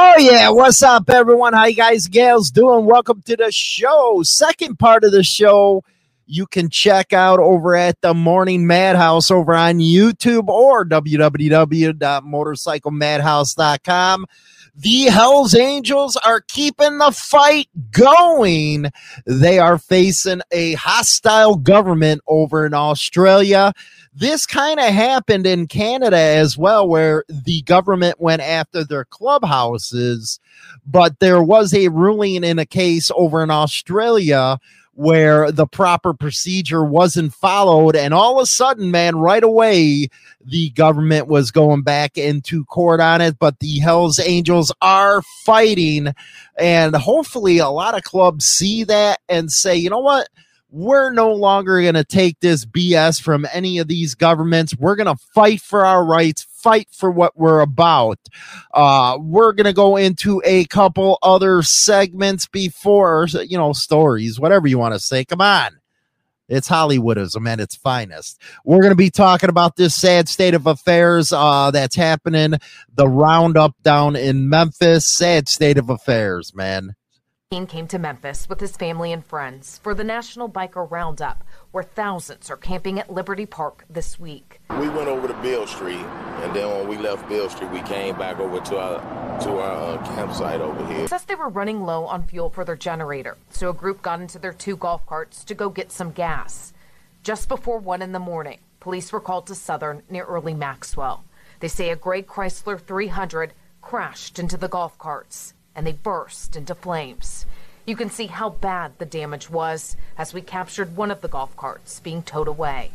Oh yeah, what's up, everyone? How you guys, gals, doing? Welcome to the show. Second part of the show you can check out over at the Morning Madhouse over on YouTube or www.motorcyclemadhouse.com. The Hells Angels are keeping the fight going. They are facing a hostile government over in Australia. This kind of happened in Canada as well, where the government went after their clubhouses, but there was a ruling in a case over in Australia where the proper procedure wasn't followed. And all of a sudden, man, right away, the government was going back into court on it. But the Hells Angels are fighting. And hopefully, a lot of clubs see that and say, you know what? We're no longer going to take this BS from any of these governments. We're going to fight for our rights, fight for what we're about. Uh, we're going to go into a couple other segments before, you know, stories, whatever you want to say. Come on. It's Hollywoodism at its finest. We're going to be talking about this sad state of affairs uh, that's happening, the roundup down in Memphis. Sad state of affairs, man. Came to Memphis with his family and friends for the National Biker Roundup, where thousands are camping at Liberty Park this week. We went over to Beale Street, and then when we left Beale Street, we came back over to our to our uh, campsite over here. Says they were running low on fuel for their generator, so a group got into their two golf carts to go get some gas. Just before one in the morning, police were called to Southern near early Maxwell. They say a gray Chrysler 300 crashed into the golf carts and they burst into flames. You can see how bad the damage was as we captured one of the golf carts being towed away.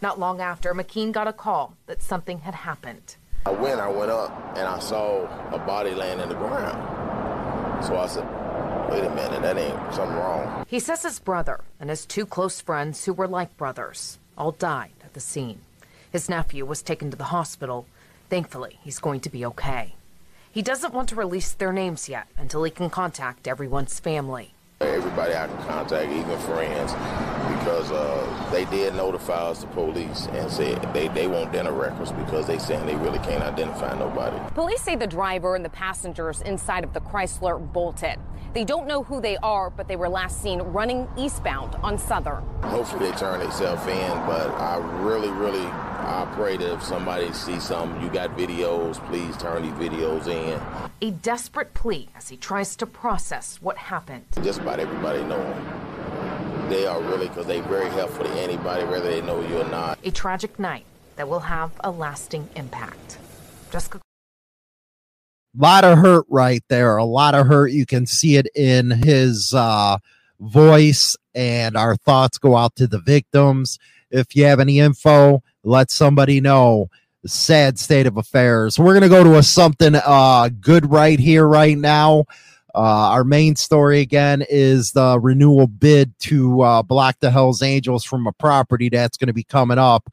Not long after, McKean got a call that something had happened. I went, I went up, and I saw a body laying in the ground. So I said, wait a minute, that ain't something wrong. He says his brother and his two close friends who were like brothers all died at the scene. His nephew was taken to the hospital. Thankfully, he's going to be okay. He doesn't want to release their names yet until he can contact everyone's family. Everybody I can contact, even friends, because uh, they did notify us, the police, and said they, they want dinner records because they saying they really can't identify nobody. Police say the driver and the passengers inside of the Chrysler bolted. They don't know who they are, but they were last seen running eastbound on Southern. Hopefully they turn themselves in, but I really, really I pray that if somebody sees something, you got videos, please turn these videos in. A desperate plea as he tries to process what happened. Just about everybody know them. They are really, because they very helpful to anybody, whether they know you or not. A tragic night that will have a lasting impact. Jessica. A lot of hurt right there. A lot of hurt. You can see it in his uh, voice, and our thoughts go out to the victims. If you have any info, let somebody know sad state of affairs. We're gonna go to a something uh good right here, right now. Uh, our main story again is the renewal bid to uh, block the Hells Angels from a property that's going to be coming up.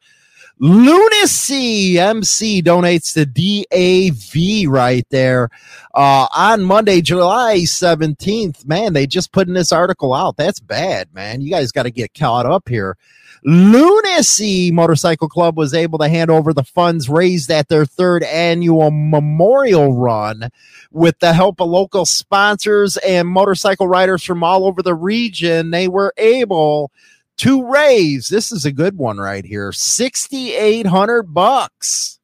Lunacy MC donates to DAV right there uh, on Monday, July 17th. Man, they just put in this article out. That's bad, man. You guys got to get caught up here. Lunacy Motorcycle Club was able to hand over the funds raised at their third annual memorial run with the help of local sponsors and motorcycle riders from all over the region. They were able to raise this is a good one right here 6800 bucks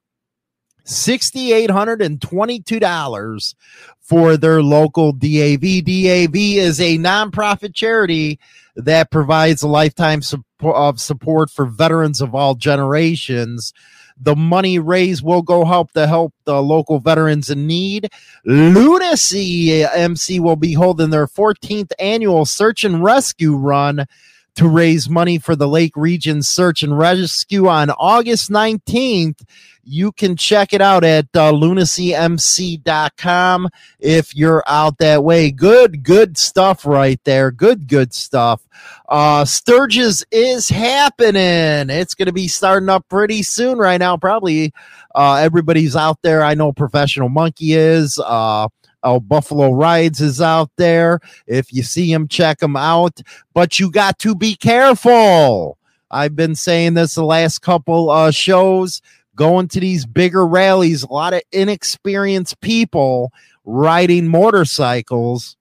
$6,822 for their local DAV. DAV is a nonprofit charity that provides a lifetime of support for veterans of all generations. The money raised will go help to help the local veterans in need. Lunacy uh, MC will be holding their 14th annual search and rescue run to raise money for the Lake Region Search and Rescue on August 19th. You can check it out at uh, lunacymc.com if you're out that way. Good, good stuff right there. Good, good stuff. Uh, Sturgis is happening. It's going to be starting up pretty soon right now. Probably uh, everybody's out there. I know Professional Monkey is. Uh, Oh, Buffalo Rides is out there. If you see him, check him out. But you got to be careful. I've been saying this the last couple uh, shows. Going to these bigger rallies, a lot of inexperienced people riding motorcycles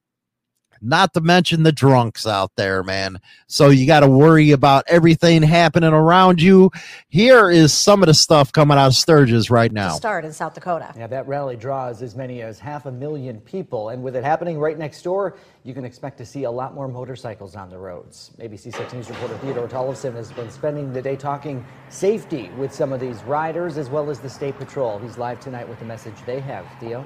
not to mention the drunks out there, man. So you got to worry about everything happening around you. Here is some of the stuff coming out of Sturgis right now. Start in South Dakota. Yeah, that rally draws as many as half a million people. And with it happening right next door, you can expect to see a lot more motorcycles on the roads. ABC 6 News reporter Theodore Tollefson has been spending the day talking safety with some of these riders as well as the State Patrol. He's live tonight with the message they have. Theo?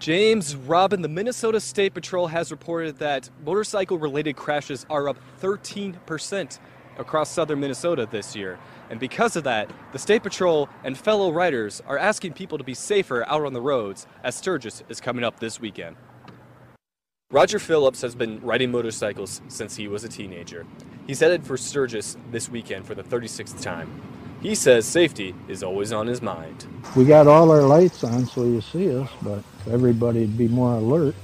James Robin, the Minnesota State Patrol has reported that motorcycle related crashes are up 13% across southern Minnesota this year. And because of that, the State Patrol and fellow riders are asking people to be safer out on the roads as Sturgis is coming up this weekend. Roger Phillips has been riding motorcycles since he was a teenager. He's headed for Sturgis this weekend for the 36th time. He says safety is always on his mind. We got all our lights on so you see us, but everybody'd be more alert.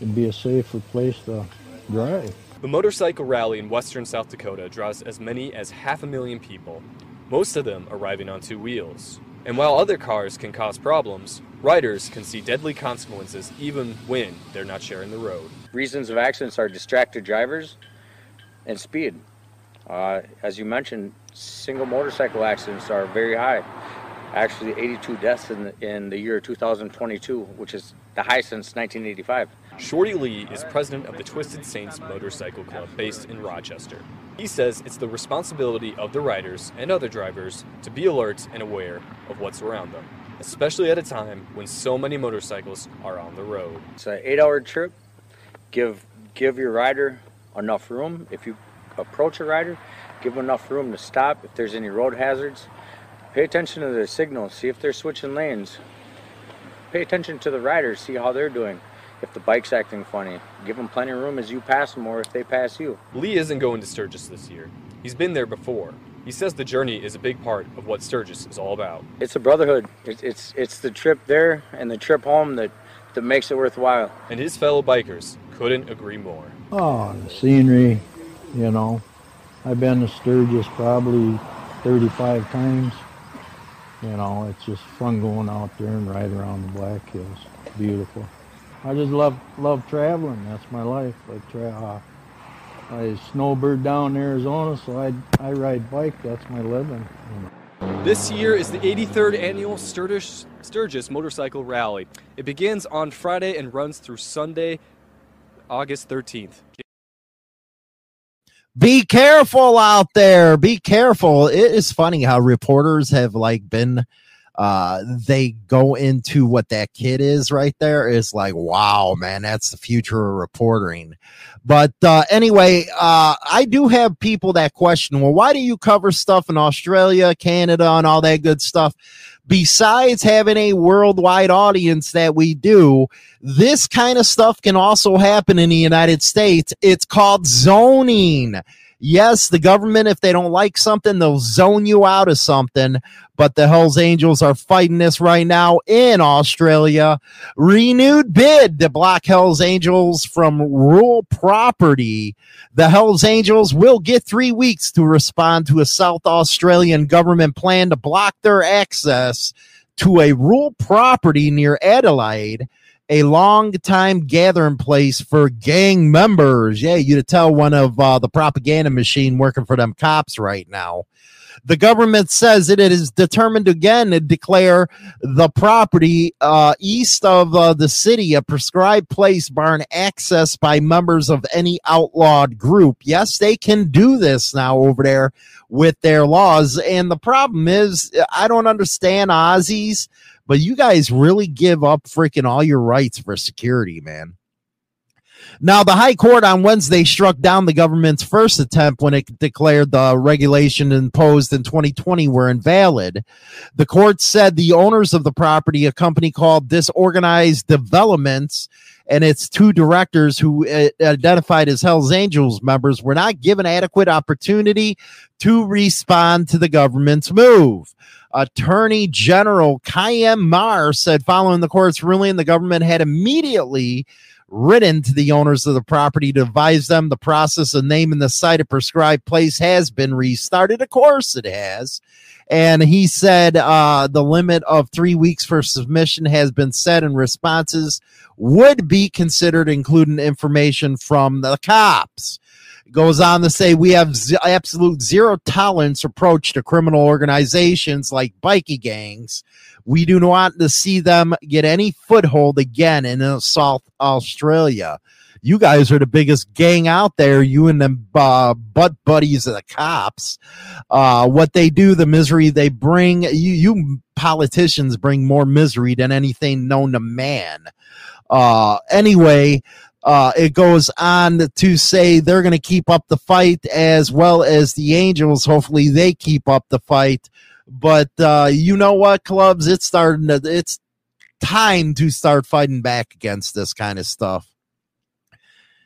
It'd be a safer place to drive. The motorcycle rally in western South Dakota draws as many as half a million people, most of them arriving on two wheels. And while other cars can cause problems, riders can see deadly consequences even when they're not sharing the road. Reasons of accidents are distracted drivers and speed. Uh, as you mentioned, single motorcycle accidents are very high. Actually, 82 deaths in the, in the year 2022, which is the highest since 1985. Shorty Lee is president of the Twisted Saints Motorcycle Club based in Rochester. He says it's the responsibility of the riders and other drivers to be alert and aware of what's around them, especially at a time when so many motorcycles are on the road. It's an eight hour trip. Give, give your rider enough room. If you approach a rider, give them enough room to stop if there's any road hazards. Pay attention to the signals, see if they're switching lanes. Pay attention to the riders, see how they're doing. If the bike's acting funny, give them plenty of room as you pass them or if they pass you. Lee isn't going to Sturgis this year. He's been there before. He says the journey is a big part of what Sturgis is all about. It's a brotherhood. It's it's, it's the trip there and the trip home that, that makes it worthwhile. And his fellow bikers couldn't agree more. Oh, the scenery, you know, I've been to Sturgis probably 35 times. You know, it's just fun going out there and ride around the Black Hills. Beautiful. I just love love traveling. That's my life. I tra- uh, I snowbird down in Arizona, so I I ride bike. That's my living. You know. This year is the 83rd annual Sturgis, Sturgis Motorcycle Rally. It begins on Friday and runs through Sunday, August 13th. Be careful out there. Be careful. It is funny how reporters have like been uh they go into what that kid is right there is like wow man that's the future of reporting but uh anyway uh i do have people that question well why do you cover stuff in australia canada and all that good stuff besides having a worldwide audience that we do this kind of stuff can also happen in the united states. It's called zoning yes, the government, if they don't like something, they'll zone you out of something. But the Hells Angels are fighting this right now in Australia. Renewed bid to block Hells Angels from rural property. The Hells Angels will get three weeks to respond to a South Australian government plan to block their access to a rural property near Adelaide a long time gathering place for gang members. Yeah, you to tell one of uh, the propaganda machine working for them cops right now. The government says it is determined again to declare the property uh, east of uh, the city a prescribed place barn access by members of any outlawed group. Yes, they can do this now over there with their laws. And the problem is, I don't understand Aussies, but you guys really give up freaking all your rights for security, man. Now, the High Court on Wednesday struck down the government's first attempt when it declared the regulation imposed in 2020 were invalid. The court said the owners of the property, a company called Disorganized Developments, and its two directors who uh, identified as Hells Angels members were not given adequate opportunity to respond to the government's move. Attorney General Kyam Maher said following the court's ruling, the government had immediately written to the owners of the property to advise them the process of naming the site a prescribed place has been restarted. Of course, it has. And he said uh, the limit of three weeks for submission has been set, and responses would be considered, including information from the cops goes on to say we have z- absolute zero tolerance approach to criminal organizations like bikie gangs. We do not want to see them get any foothold again in South Australia. You guys are the biggest gang out there. You and them uh, butt buddies of the cops. Uh, what they do, the misery they bring. You, you politicians bring more misery than anything known to man. Uh, anyway, uh, it goes on to say they're going to keep up the fight as well as the Angels. Hopefully, they keep up the fight. But uh, you know what, clubs? It's starting to. It's time to start fighting back against this kind of stuff.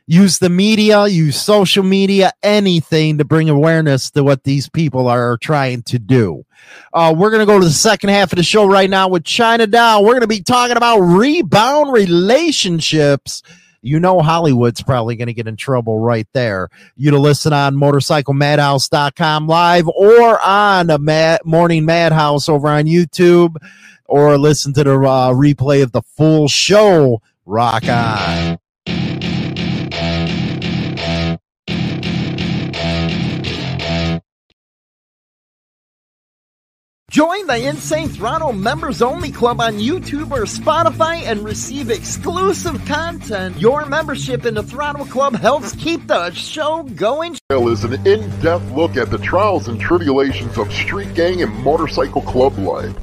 Use the media, use social media, anything to bring awareness to what these people are trying to do. Uh, we're going to go to the second half of the show right now with China Doll. We're going to be talking about rebound relationships you know Hollywood's probably going to get in trouble right there. You to listen on motorcyclemadhouse.com live or on a Mad, Morning Madhouse over on YouTube or listen to the uh, replay of the full show. Rock on. Join the Insane Throttle members only club on YouTube or Spotify and receive exclusive content. Your membership in the Throttle Club helps keep the show going. Is an in-depth look at the trials and tribulations of street gang and motorcycle club life.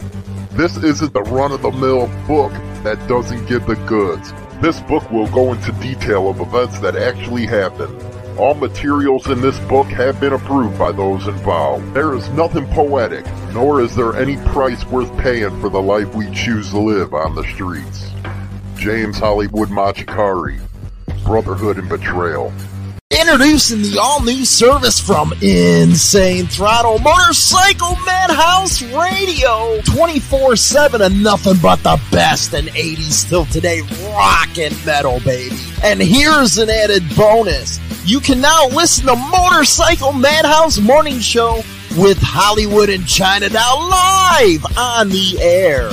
This isn't the run-of-the-mill book that doesn't give the goods. This book will go into detail of events that actually happened all materials in this book have been approved by those involved. There is nothing poetic, nor is there any price worth paying for the life we choose to live on the streets. James Hollywood Machikari, Brotherhood and Betrayal. Introducing the all new service from Insane Throttle Motorcycle Madhouse Radio 24 7 and nothing but the best in 80s till today rock and metal, baby. And here's an added bonus you can now listen to Motorcycle Madhouse Morning Show with Hollywood and China Doll live on the air.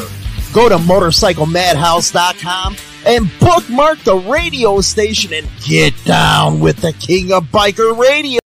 Go to motorcyclemadhouse.com and bookmark the radio station and get down with the king of biker radio.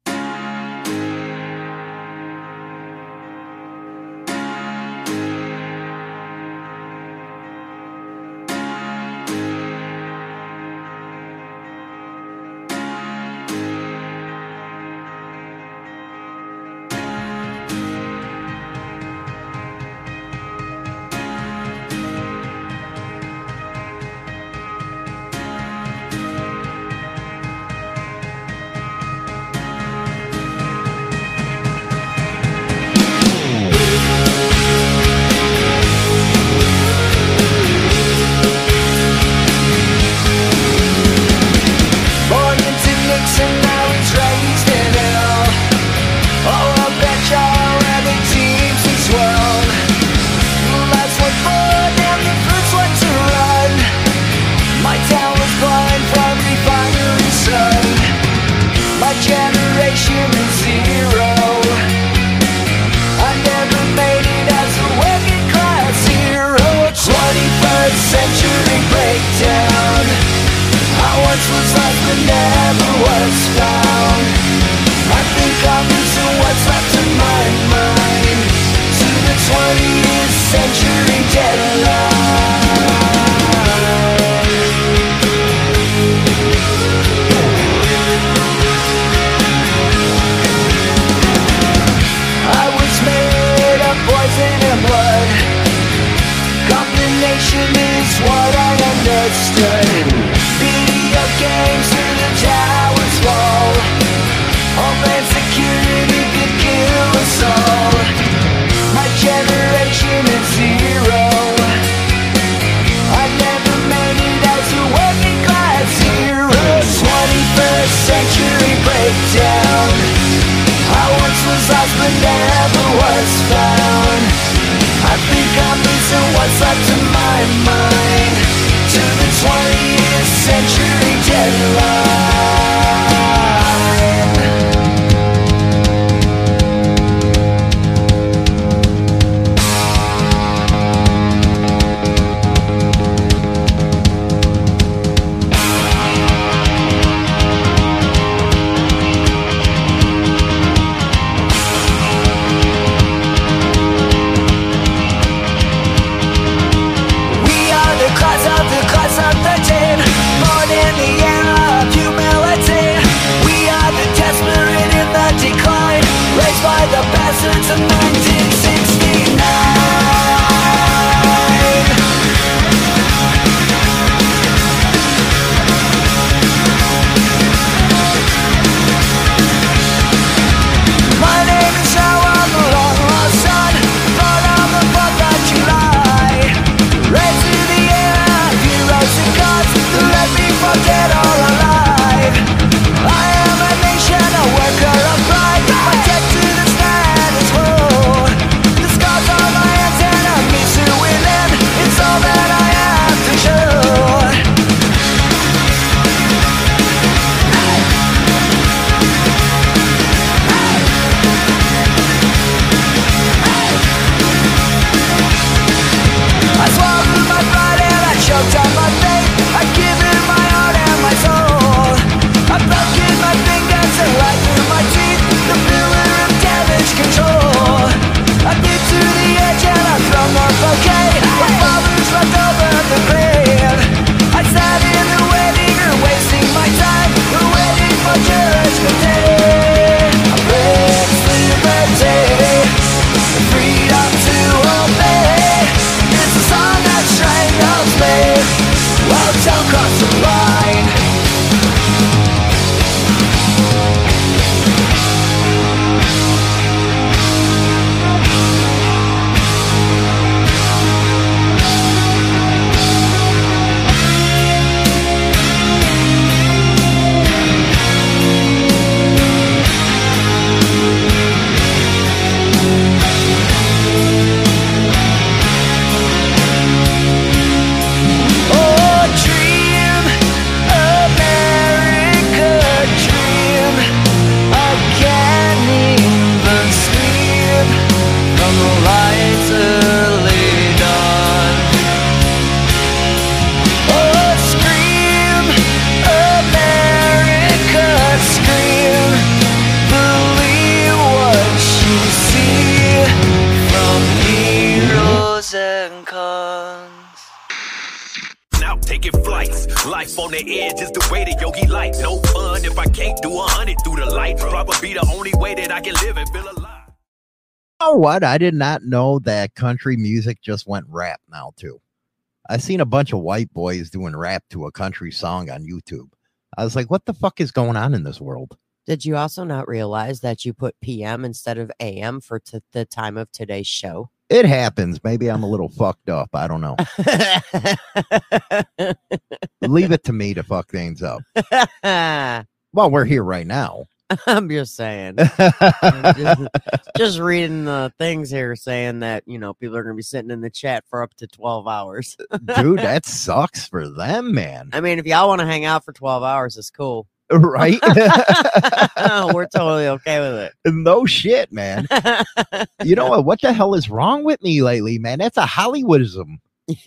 I did not know that country music just went rap now too. I seen a bunch of white boys doing rap to a country song on YouTube. I was like, what the fuck is going on in this world? Did you also not realize that you put PM instead of AM for t- the time of today's show? It happens. Maybe I'm a little fucked up. I don't know. Leave it to me to fuck things up. Well, we're here right now. I'm just saying. I'm just, just reading the things here saying that, you know, people are going to be sitting in the chat for up to 12 hours. Uh, dude, that sucks for them, man. I mean, if y'all want to hang out for 12 hours, it's cool. Uh, right? We're totally okay with it. no shit, man. You know what? What the hell is wrong with me lately, man? That's a Hollywoodism.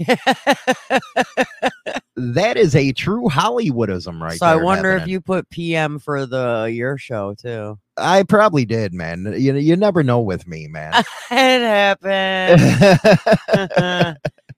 that is a true Hollywoodism, right so I wonder if you put PM for the your show too. I probably did, man. You you never know with me, man. it happened.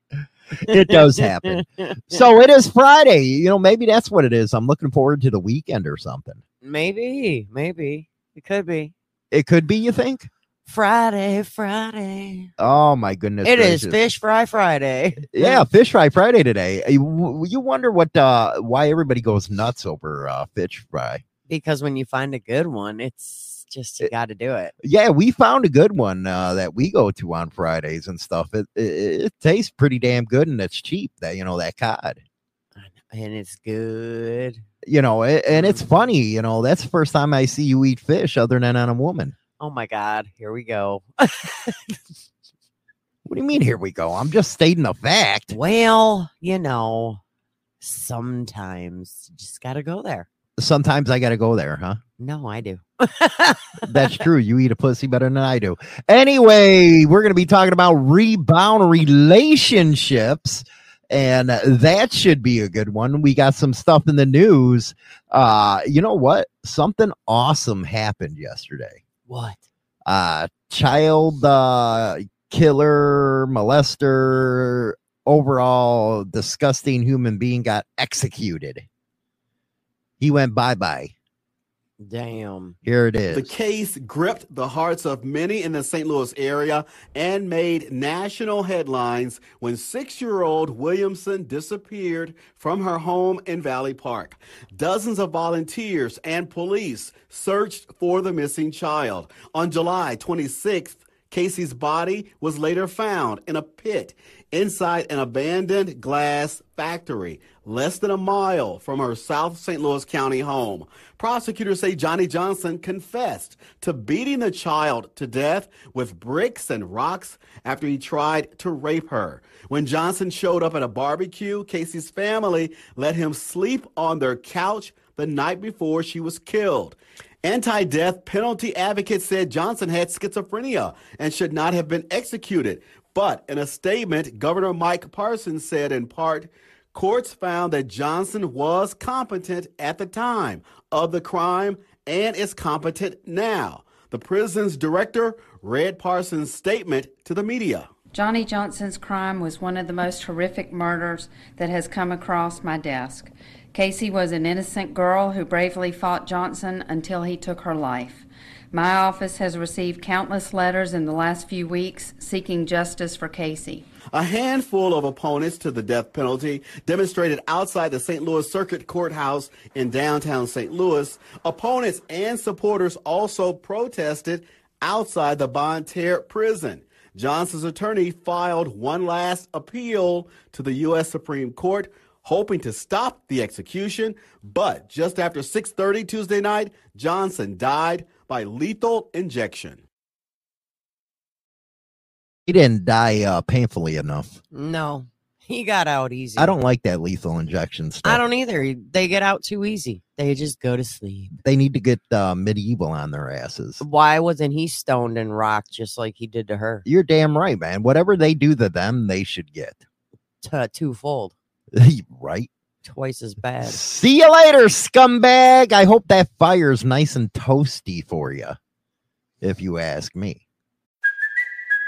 it does happen. So it is Friday. You know, maybe that's what it is. I'm looking forward to the weekend or something. maybe, maybe it could be It could be, you think? Friday. Friday. Oh my goodness. It is gracious. Fish Fry Friday. Yeah, Fish Fry Friday today. Uh, You you wonder what uh why everybody goes nuts over uh fish fry. because when you find a good one, it's just you got to do it. Yeah, we found a good one uh, that we go to on Fridays and stuff. It, it it tastes pretty damn good and it's cheap. That you know that cod. and it's good. You know, a- and it's funny. You know, that's the first time I see you eat fish other than on a woman. Oh my God, here we go. What do you mean? Here we go. I'm just stating a fact. Well, you know, sometimes you just got to go there. Sometimes I got to go there, huh? No, I do. That's true. You eat a pussy better than I do. Anyway, we're going to be talking about rebound relationships, and that should be a good one. We got some stuff in the news. Uh, you know what? Something awesome happened yesterday. What? Uh, child uh, killer, molester, overall disgusting human being got executed. He went bye bye. Damn. Here it is. The case gripped the hearts of many in the St. Louis area and made national headlines when six year old Williamson disappeared from her home in Valley Park. Dozens of volunteers and police searched for the missing child. On July 26th, Casey's body was later found in a pit inside an abandoned glass factory less than a mile from her South St. Louis County home. Prosecutors say Johnny Johnson confessed to beating the child to death with bricks and rocks after he tried to rape her. When Johnson showed up at a barbecue, Casey's family let him sleep on their couch the night before she was killed. Anti death penalty advocates said Johnson had schizophrenia and should not have been executed. But in a statement, Governor Mike Parsons said in part, courts found that Johnson was competent at the time of the crime and is competent now. The prison's director read Parsons' statement to the media. Johnny Johnson's crime was one of the most horrific murders that has come across my desk. Casey was an innocent girl who bravely fought Johnson until he took her life. My office has received countless letters in the last few weeks seeking justice for Casey. A handful of opponents to the death penalty demonstrated outside the St. Louis Circuit Courthouse in downtown St. Louis. Opponents and supporters also protested outside the Bonne Terre prison. Johnson's attorney filed one last appeal to the U.S. Supreme Court, hoping to stop the execution. But just after 6:30 Tuesday night, Johnson died by lethal injection. He didn't die uh, painfully enough. No, he got out easy. I don't like that lethal injection stuff. I don't either. They get out too easy. They just go to sleep. They need to get uh, medieval on their asses. Why wasn't he stoned and rocked just like he did to her? You're damn right, man. Whatever they do to them, they should get. T- twofold, right? twice as bad. See you later, scumbag. I hope that fire's nice and toasty for you, if you ask me.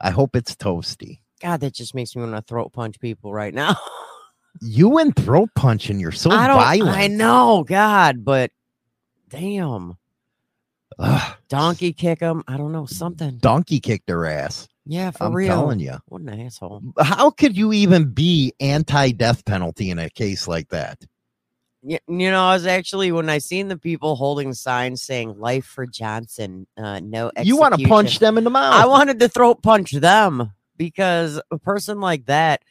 I hope it's toasty. God, that just makes me want to throat punch people right now. You and throat punching, you're so I don't. violent. I know, God, but damn, Ugh, donkey kick him. I don't know something. donkey kicked her ass. Yeah, for I'm real. telling you. what an asshole. How could you even be anti-death penalty in a case like that? You know, I was actually when I seen the people holding signs saying "Life for Johnson," uh, no. You want to punch them in the mouth? I wanted to throat punch them because a person like that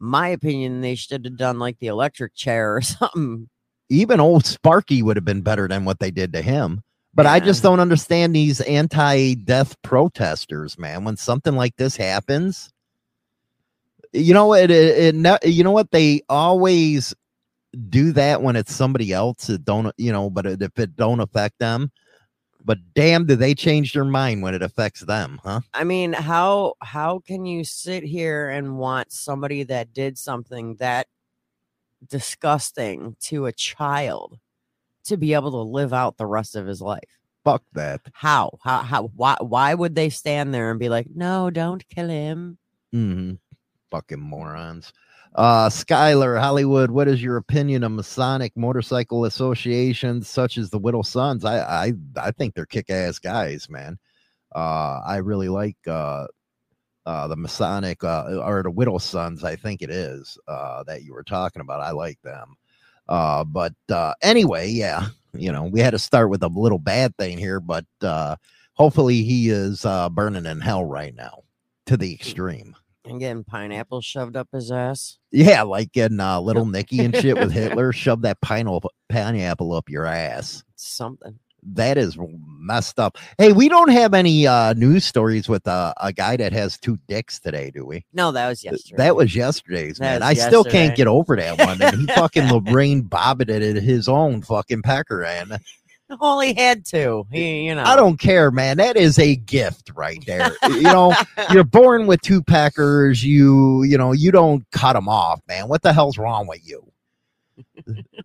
My opinion, they should have done like the electric chair or something. Even old Sparky would have been better than what they did to him. But I just don't understand these anti-death protesters, man. When something like this happens, you know it, it, it you know what they always do that when it's somebody else that don't you know but it, if it don't affect them but damn do they change their mind when it affects them huh I mean, how how can you sit here and want somebody that did something that disgusting to a child to be able to live out the rest of his life? fuck that How? How how why why would they stand there and be like, "No, don't kill him." mm-hmm. fucking morons uh skylar hollywood what is your opinion of masonic motorcycle associations such as the Widows Sons? I i i think they're kick-ass guys man. Uh i really like uh uh the masonic uh or the Widows Sons i think it is uh that you were talking about. I like them. Uh but uh anyway yeah you know we had to start with a little bad thing here but uh hopefully he is uh burning in hell right now to the extreme And getting pineapple shoved up his ass. yeah, like getting uh, Little Nicky and shit with Hitler, shove that pineapple pineapple up your ass. Something. That is messed up. Hey, we don't have any uh, news stories with uh, a guy that has two dicks today, do we? No, that was yesterday. That was yesterday's, That man. I was still can't get over that one. And he fucking Lorraine bobbited it his own fucking pecker, and He had to. He, you know. I don't care, man. That is a gift right there. you know, you're born with two peckers. You, you know, you don't cut them off, man. What the hell's wrong with you?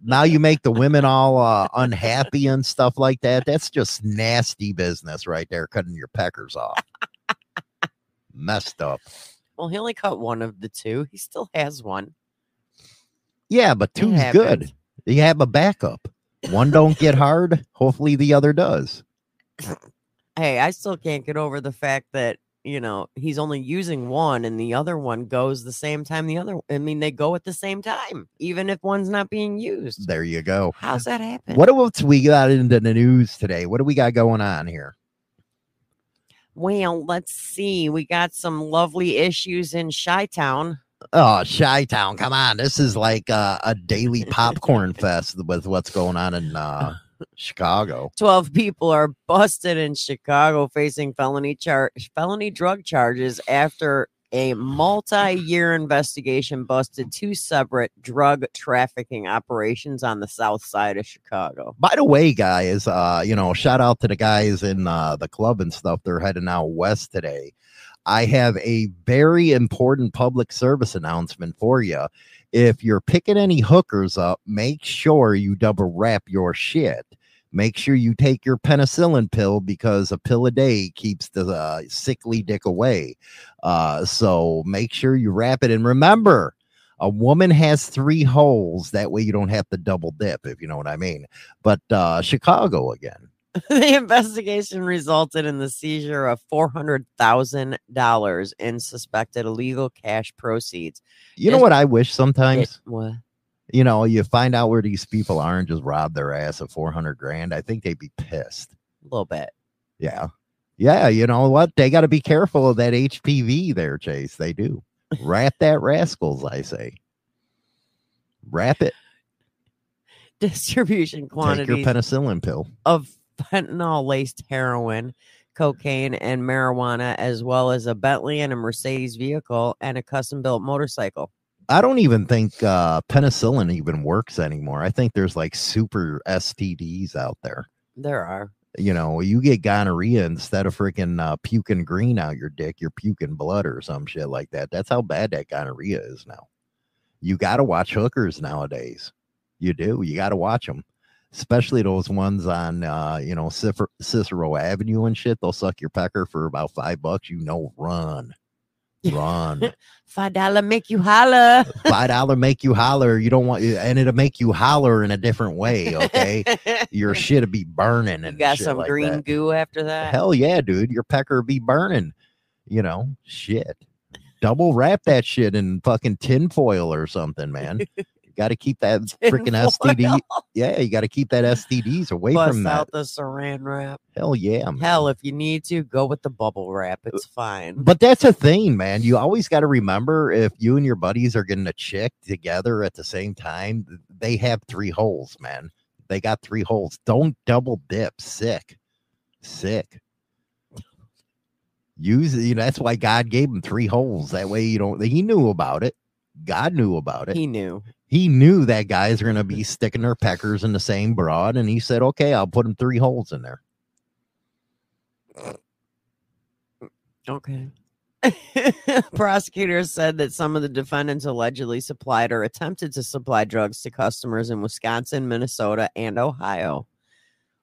now you make the women all uh, unhappy and stuff like that. That's just nasty business right there, cutting your peckers off. Messed up. Well, he only cut one of the two. He still has one. Yeah, but two's good. You have a backup. One don't get hard. Hopefully the other does. Hey, I still can't get over the fact that, you know, he's only using one and the other one goes the same time the other I mean, they go at the same time, even if one's not being used. There you go. How's that happen? What else we got into the news today? What do we got going on here? Well, let's see. We got some lovely issues in Chi Town. Oh, Chi Town, come on. This is like uh, a daily popcorn fest with what's going on in uh, Chicago. 12 people are busted in Chicago facing felony char- felony drug charges after a multi-year investigation busted two separate drug trafficking operations on the south side of Chicago. By the way, guys, uh, you know, shout out to the guys in uh, the club and stuff. They're heading out west today. I have a very important public service announcement for you. If you're picking any hookers up, make sure you double wrap your shit. Make sure you take your penicillin pill because a pill a day keeps the uh, sickly dick away. Uh, so make sure you wrap it. And remember, a woman has three holes. That way you don't have to double dip, if you know what I mean. But uh, Chicago again. the investigation resulted in the seizure of $400,000 in suspected illegal cash proceeds. You know what I wish sometimes? What? You know, you find out where these people are and just rob their ass of 400 grand. I think they'd be pissed. A little bit. Yeah. Yeah. You know what? They got to be careful of that HPV there, Chase. They do. Wrap that rascals, I say. Wrap it. Distribution Take your penicillin pill. of fentanyl laced heroin, cocaine, and marijuana, as well as a Bentley and a Mercedes vehicle and a custom built motorcycle. I don't even think uh, penicillin even works anymore. I think there's like super STDs out there. There are. You know, you get gonorrhea instead of freaking uh, puking green out your dick, you're puking blood or some shit like that. That's how bad that gonorrhea is now. You got to watch hookers nowadays. You do. You got to watch them, especially those ones on, uh, you know, Cicero, Cicero Avenue and shit. They'll suck your pecker for about five bucks. You know, run, run. Five dollar make you holler. five dollar make you holler. You don't want, and it'll make you holler in a different way. Okay, your shit'll be burning and You got some like green that. goo after that. Hell yeah, dude, your pecker be burning. You know, shit. Double wrap that shit in fucking tinfoil or something, man. Got to keep that freaking STD. Yeah, you got to keep that STDs away Bust from that. out the saran wrap. Hell yeah, man. Hell, if you need to, go with the bubble wrap. Uh, it's fine. But that's a thing, man. You always got to remember if you and your buddies are getting a chick together at the same time, they have three holes, man. They got three holes. Don't double dip. Sick. Sick. Use you know, that's why God gave him three holes. That way you don't he knew about it. God knew about it. He knew. He knew that guys are gonna be sticking their peckers in the same broad, and he said, Okay, I'll put him three holes in there. Okay. Prosecutors said that some of the defendants allegedly supplied or attempted to supply drugs to customers in Wisconsin, Minnesota, and Ohio.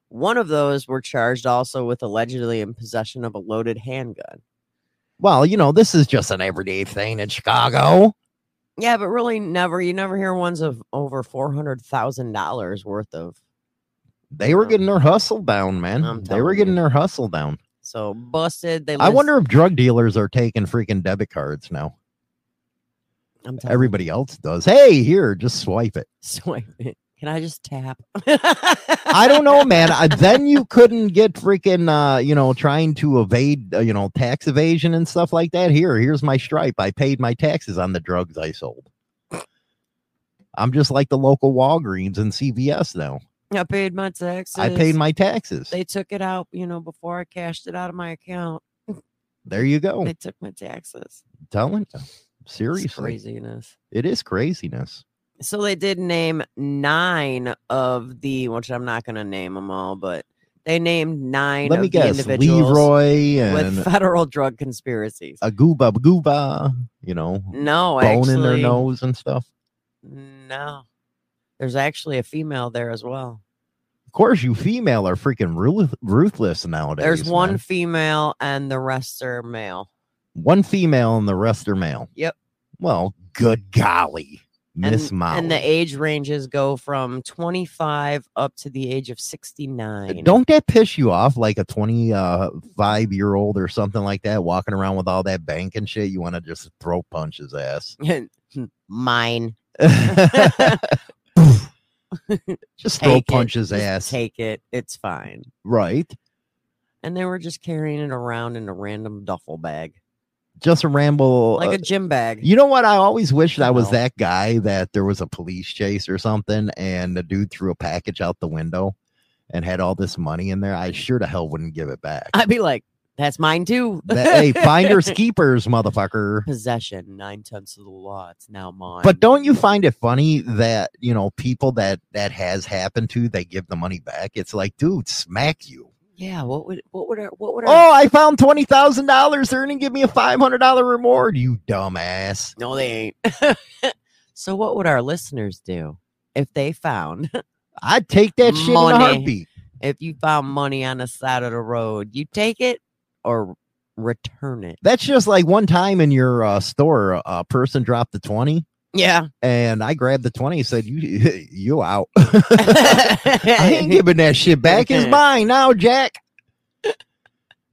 One of those were charged also with allegedly in possession of a loaded handgun. Well, you know, this is just an everyday thing in Chicago. Yeah, but really never you never hear ones of over four hundred thousand dollars worth of They were getting their hustle down, man. They were getting their hustle down. so busted. They I list- wonder if drug dealers are taking freaking debit cards now. I'm telling Everybody else does. Hey, here, just swipe it. swipe it. Can I just tap? I don't know, man. I, then you couldn't get freaking, uh, you know, trying to evade, uh, you know, tax evasion and stuff like that. Here, here's my stripe. I paid my taxes on the drugs I sold. I'm just like the local Walgreens and CVS now. I paid my taxes. I paid my taxes. They took it out, you know, before I cashed it out of my account. There you go. They took my taxes. telling you. It's Seriously. craziness. It is craziness. So they did name nine of the, which I'm not going to name them all, but they named nine Let me guess. individuals Leroy and with federal drug conspiracies. a gooba gooba, you know, No, bone in their actually- nose and stuff. No, there's actually a female there as well. Of course, you female are freaking ruth- ruthless nowadays. There's one man. female and the rest are male. one female and the rest are male. Yep. Well, good golly, Miss and, and the age ranges go from 25 up to the age of uh, 69. Don't that piss you off like a 25 uh, year old or something like that walking around with all that bank and shit? You want to just throw punch his ass. Mine. Just throw Take it. punch his Just ass. Take it. It's fine. Right. And they were just carrying it around in a random duffel bag, Just a ramble. like uh, a gym bag. You know what? I always wished I was No. that guy that there was a police chase or something and the dude threw a package out the window and had all this money in there. I sure to hell wouldn't give it back. I'd be like, that's mine too. That- hey, finders keepers, motherfucker. Possession, nine tenths of the law. It's now mine. But don't you find it funny that you know people that that has happened to they give the money back? It's like, dude, smack you. Yeah, what would what would our, what would our, Oh, I found twenty thousand dollars. They're gonna give me a five hundred dollar reward. You dumbass. no they ain't. so what would our listeners do if they found I'd take that shit in a Money. heartbeat. if you found money on the side of the road, you take it or return it? That's just like one time in your uh, store, a- person dropped the twenty, Yeah. and I grabbed the twenty and said, "You, you out." I ain't giving that shit back. It's mine now, Jack.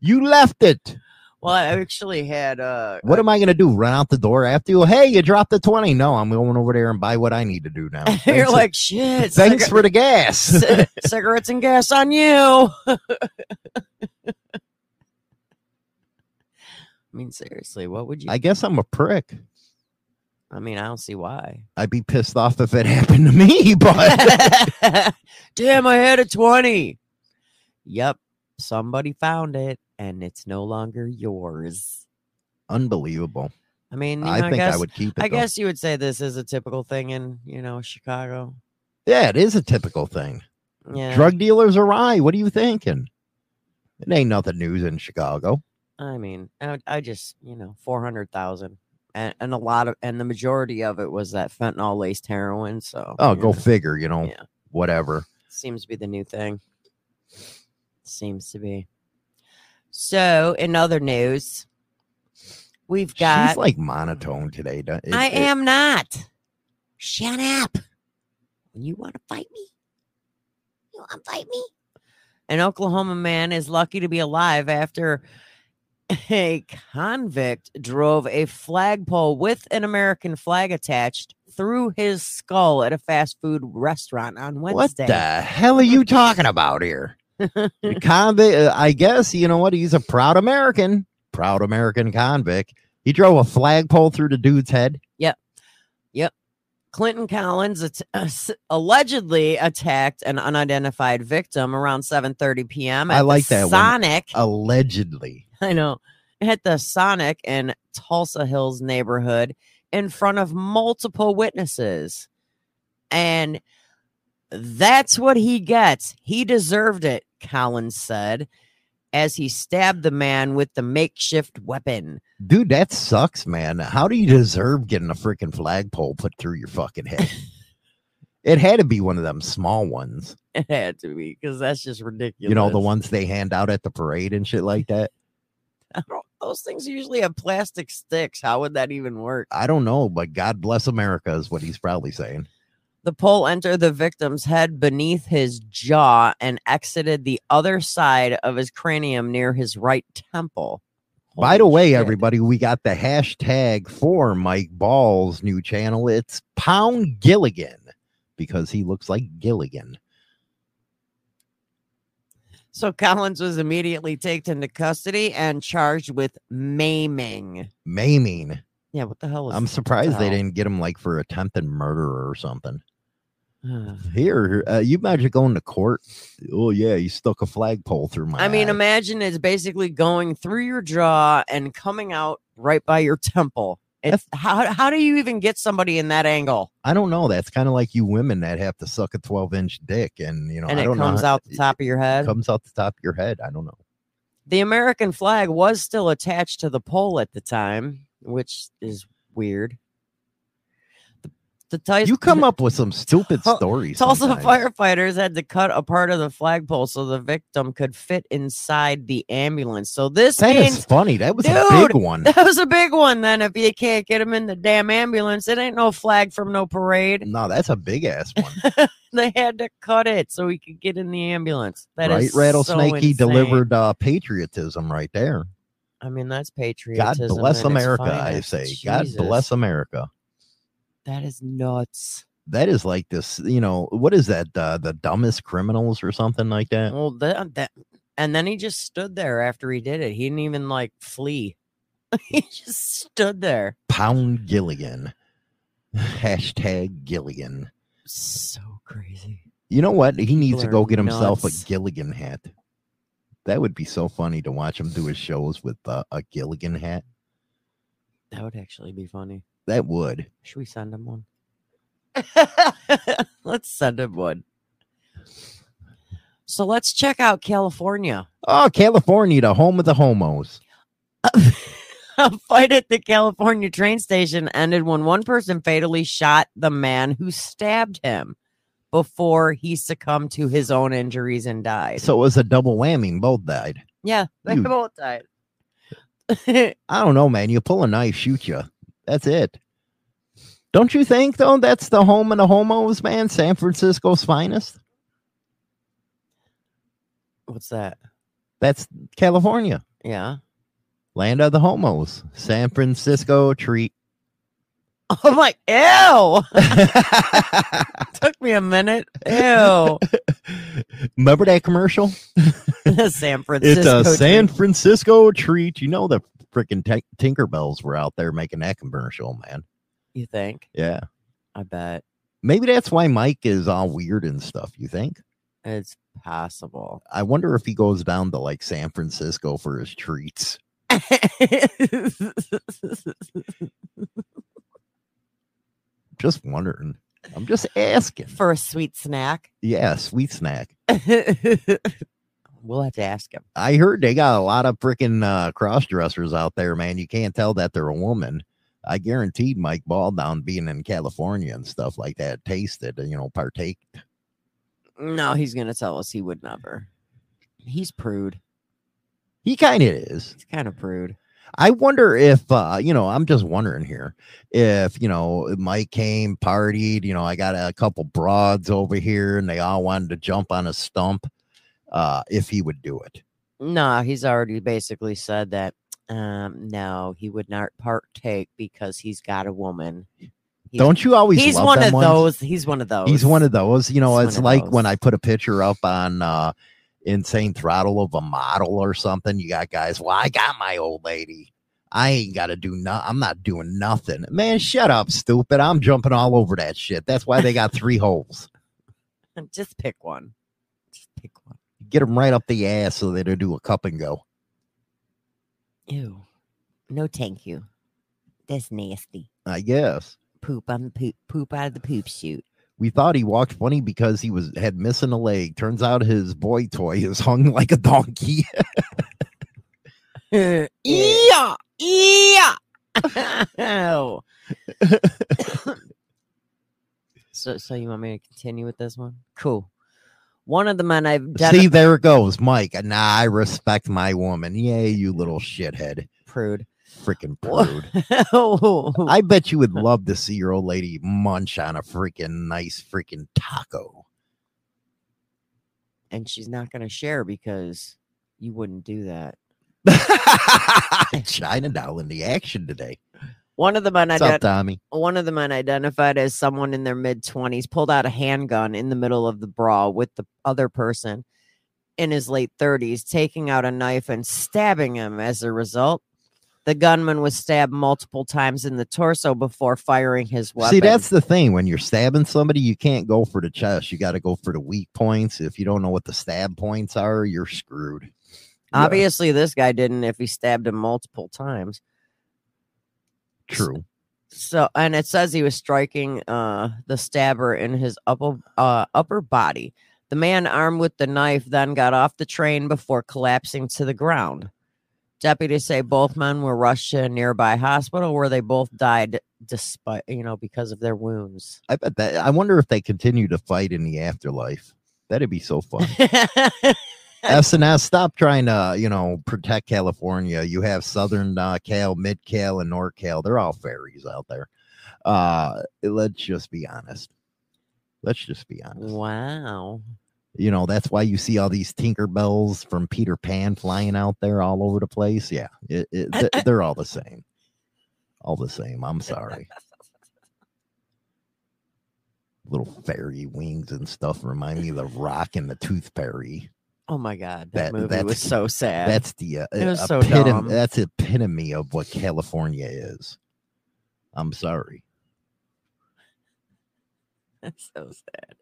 You left it. Well, I actually had uh What am I gonna do? Run out the door after you? Hey, you dropped the twenty. No, I'm going over there and buy what I need to do now. You're Thanks- like shit. thanks for the gas. c- cigarettes and gas on you. I mean, seriously, what would you? I guess I'm a prick. I mean, I don't see why. I'd be pissed off if it happened to me, but Damn, I had a 20. Yep. Somebody found it and it's no longer yours. unbelievable. I mean, you I know, I think I guess, would keep it, I though. guess you would say this is a typical thing in, you know, Chicago. Yeah, it is a typical thing. Yeah. Drug dealers are right. What are you thinking? It ain't nothing news in Chicago. I mean, I, I just, you know, 400,000. And, and a lot of, and the majority of it was that fentanyl laced heroin. So, Oh, go know, figure, you know, Yeah. whatever. Seems to be the new thing. Seems to be. So, in other news, we've got. She's like monotone today. it- I it- am not. Shut up. When you want to fight me, you want to fight me. An Oklahoma man is lucky to be alive after a convict drove a flagpole with an American flag attached through his skull at a fast food restaurant on Wednesday. What the hell are you talking about here? convict, uh, I guess, you know what? He's a proud American, proud American convict. He drove a flagpole through the dude's head. Yep. Yep. Clinton Collins at- uh, allegedly attacked an unidentified victim around 7:30 p.m. I like that one. Sonic. Allegedly. I know. At the Sonic in Tulsa Hills neighborhood in front of multiple witnesses. And that's what he gets. He deserved it, Collins said, as he stabbed the man with the makeshift weapon. Dude, that sucks, man. How do you deserve getting a freaking flagpole put through your fucking head? it had to be one of them small ones. It had to be because that's just ridiculous. You know, the ones they hand out at the parade and shit like that. Those things usually have plastic sticks. How would that even work? I don't know, but God bless America is what he's probably saying. The pole entered the victim's head beneath his jaw and exited the other side of his cranium near his right temple. By the Holy way, everybody, we got the hashtag for Mike Ball's new channel. It's Pound Gilligan because he looks like Gilligan. So Collins was immediately taken into custody and charged with maiming. Maiming. Yeah, what the hell is I'm the surprised they didn't get him like for attempted murder or something. Here, uh, you imagine going to court. Oh yeah, you stuck a flagpole through my. I mean, eye. imagine it's basically going through your jaw and coming out right by your temple. It's, how, how do you even get somebody in that angle? I don't know. That's kind of like you women that have to suck a 12 inch dick, and you know, and I it don't know comes how- out the top of your head. comes out the top of your head. I don't know. The American flag was still attached to the pole at the time, which is weird. The, the You come up with some stupid stories. Tulsa sometimes. firefighters had to cut a part of the flagpole so the victim could fit inside the ambulance. So this That is means funny. That was a big one. That was a big one. Then, if you can't get him in the damn ambulance, it ain't no flag from no parade. No, that's a big ass one. They had to cut it so he could get in the ambulance. That is right, so rattlesnake. he insane. delivered uh, patriotism right there. I mean, that's patriotism. God bless America. I say, God bless America. That is nuts. That is like this. You know what is that? Uh, the dumbest criminals or something like that. Well, that, that and then he just stood there after he did it. He didn't even like flee. he just stood there. Pound Gilligan. Hashtag Gilligan. So crazy. You know what? He needs to go get himself nuts. a Gilligan hat. That would be so funny to watch him do his shows with uh, a Gilligan hat. That would actually be funny. That would. Should we send him one? let's send him one. So let's check out California. Oh, California, the home of the homos. A fight at the California train station ended when one person fatally shot the man who stabbed him before he succumbed to his own injuries and died. So it was a double whammy. Both died. yeah, they You- both died. I don't know, man. You pull a knife, shoot you. That's it. Don't you think, though, that's the home of the homos, man? San Francisco's finest? What's that? That's California. Yeah. Land of the homos. San Francisco treat. Oh my ew. Took me a minute. Ew. Remember that commercial? San Francisco. it's a San. Francisco treat. You know the freaking t- Tinkerbells were out there making that commercial, man. You think? Yeah. I bet. Maybe that's why Mike is all weird and stuff. You think? It's possible. I wonder if he goes down to like San Francisco for his treats. Just wondering. I'm just asking. For a sweet snack. Yeah, sweet snack. we'll have to ask him. I heard they got a lot of freaking uh, cross dressers out there, man. You can't tell that they're a woman. I guaranteed Mike Ball down being in California and stuff like that tasted, you know, partake. No, he's gonna tell us he would never. He's prude. He kind of is. He's kind of prude. I wonder if uh, you know, I'm just wondering here if you know Mike came, partied, you know, I got a couple broads over here and they all wanted to jump on a stump, uh, if he would do it. No, he's already basically said that um no, he would not partake because he's got a woman. He's- Don't you always He's one of ones? those. He's one of those. He's one of those. You know, He's it's like those. when I put a picture up on uh Insane Throttle of a model or something. You got guys, well, I got my old lady. I ain't got to do no. I'm not doing nothing. Man, shut up, stupid. I'm jumping all over that shit. That's why they got three holes. Just pick one. Get them right up the ass so they don't do a cup and go. Ew. No, thank you. That's nasty. I guess. Poop on the poop. Poop out of the poop chute. We thought he walked funny because he was had missing a leg. Turns out his boy toy is hung like a donkey. yeah. Yeah. So, so you want me to continue with this one? Cool. One of the men I've See, there it goes, Mike. Nah, I respect my woman. Yay, you little mm. shithead. Prude. Freaking prude. Oh. I bet you would love to see your old lady munch on a freaking nice freaking taco. and she's not going to share because you wouldn't do that. China doll in the action today. One of the men What's ident- Tommy? one of the men identified as someone in their mid 20s pulled out a handgun in the middle of the brawl with the other person in his late 30s, taking out a knife and stabbing him. As a result, the gunman was stabbed multiple times in the torso before firing his weapon. See, that's the thing. When you're stabbing somebody, you can't go for the chest. You got to go for the weak points. If you don't know what the stab points are, you're screwed. obviously this guy didn't if he stabbed him multiple times. True. So, and it says he was striking uh the stabber in his upper uh upper body. The man armed with the knife then got off the train before collapsing to the ground. Deputies say both men were rushed to a nearby hospital where they both died despite you know because of their wounds. I bet that. I wonder if they continue to fight in the afterlife. That'd be so fun. SNS, stop trying to, you know, protect California. You have Southern uh, Cal, Mid Cal, and North Cal. They're all fairies out there. Uh, let's just be honest. Let's just be honest. Wow. You know, that's why you see all these Tinkerbells from Peter Pan flying out there all over the place. Yeah, it, it, th- they're all the same. All the same. I'm sorry. Little fairy wings and stuff remind me of the Rock and the Tooth Fairy. Oh my god, That- that, movie was so sad. That's the uh, it was so dumb. that's epitome of what California is. I'm sorry. That's so sad.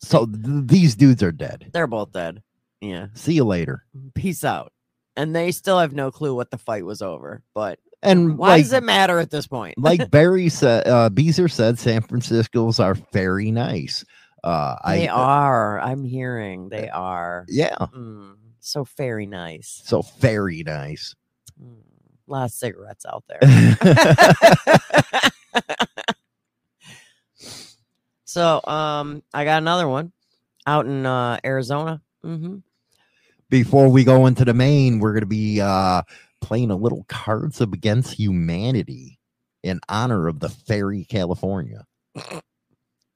So th- these dudes are dead. They're both dead. Yeah. See you later. Peace out. And they still have no clue what the fight was over. But And why like, does it matter at this point? like Barry said, uh, Beezer said, San Francisco's are very nice. Uh, they I, are. I'm hearing they are. Yeah. Mm, so very nice. So very nice. A lot of cigarettes out there. so um I got another one out in uh Arizona. hmm Before we go into the main, we're going to be uh, playing a little Cards Against Humanity in honor of the Fairy California.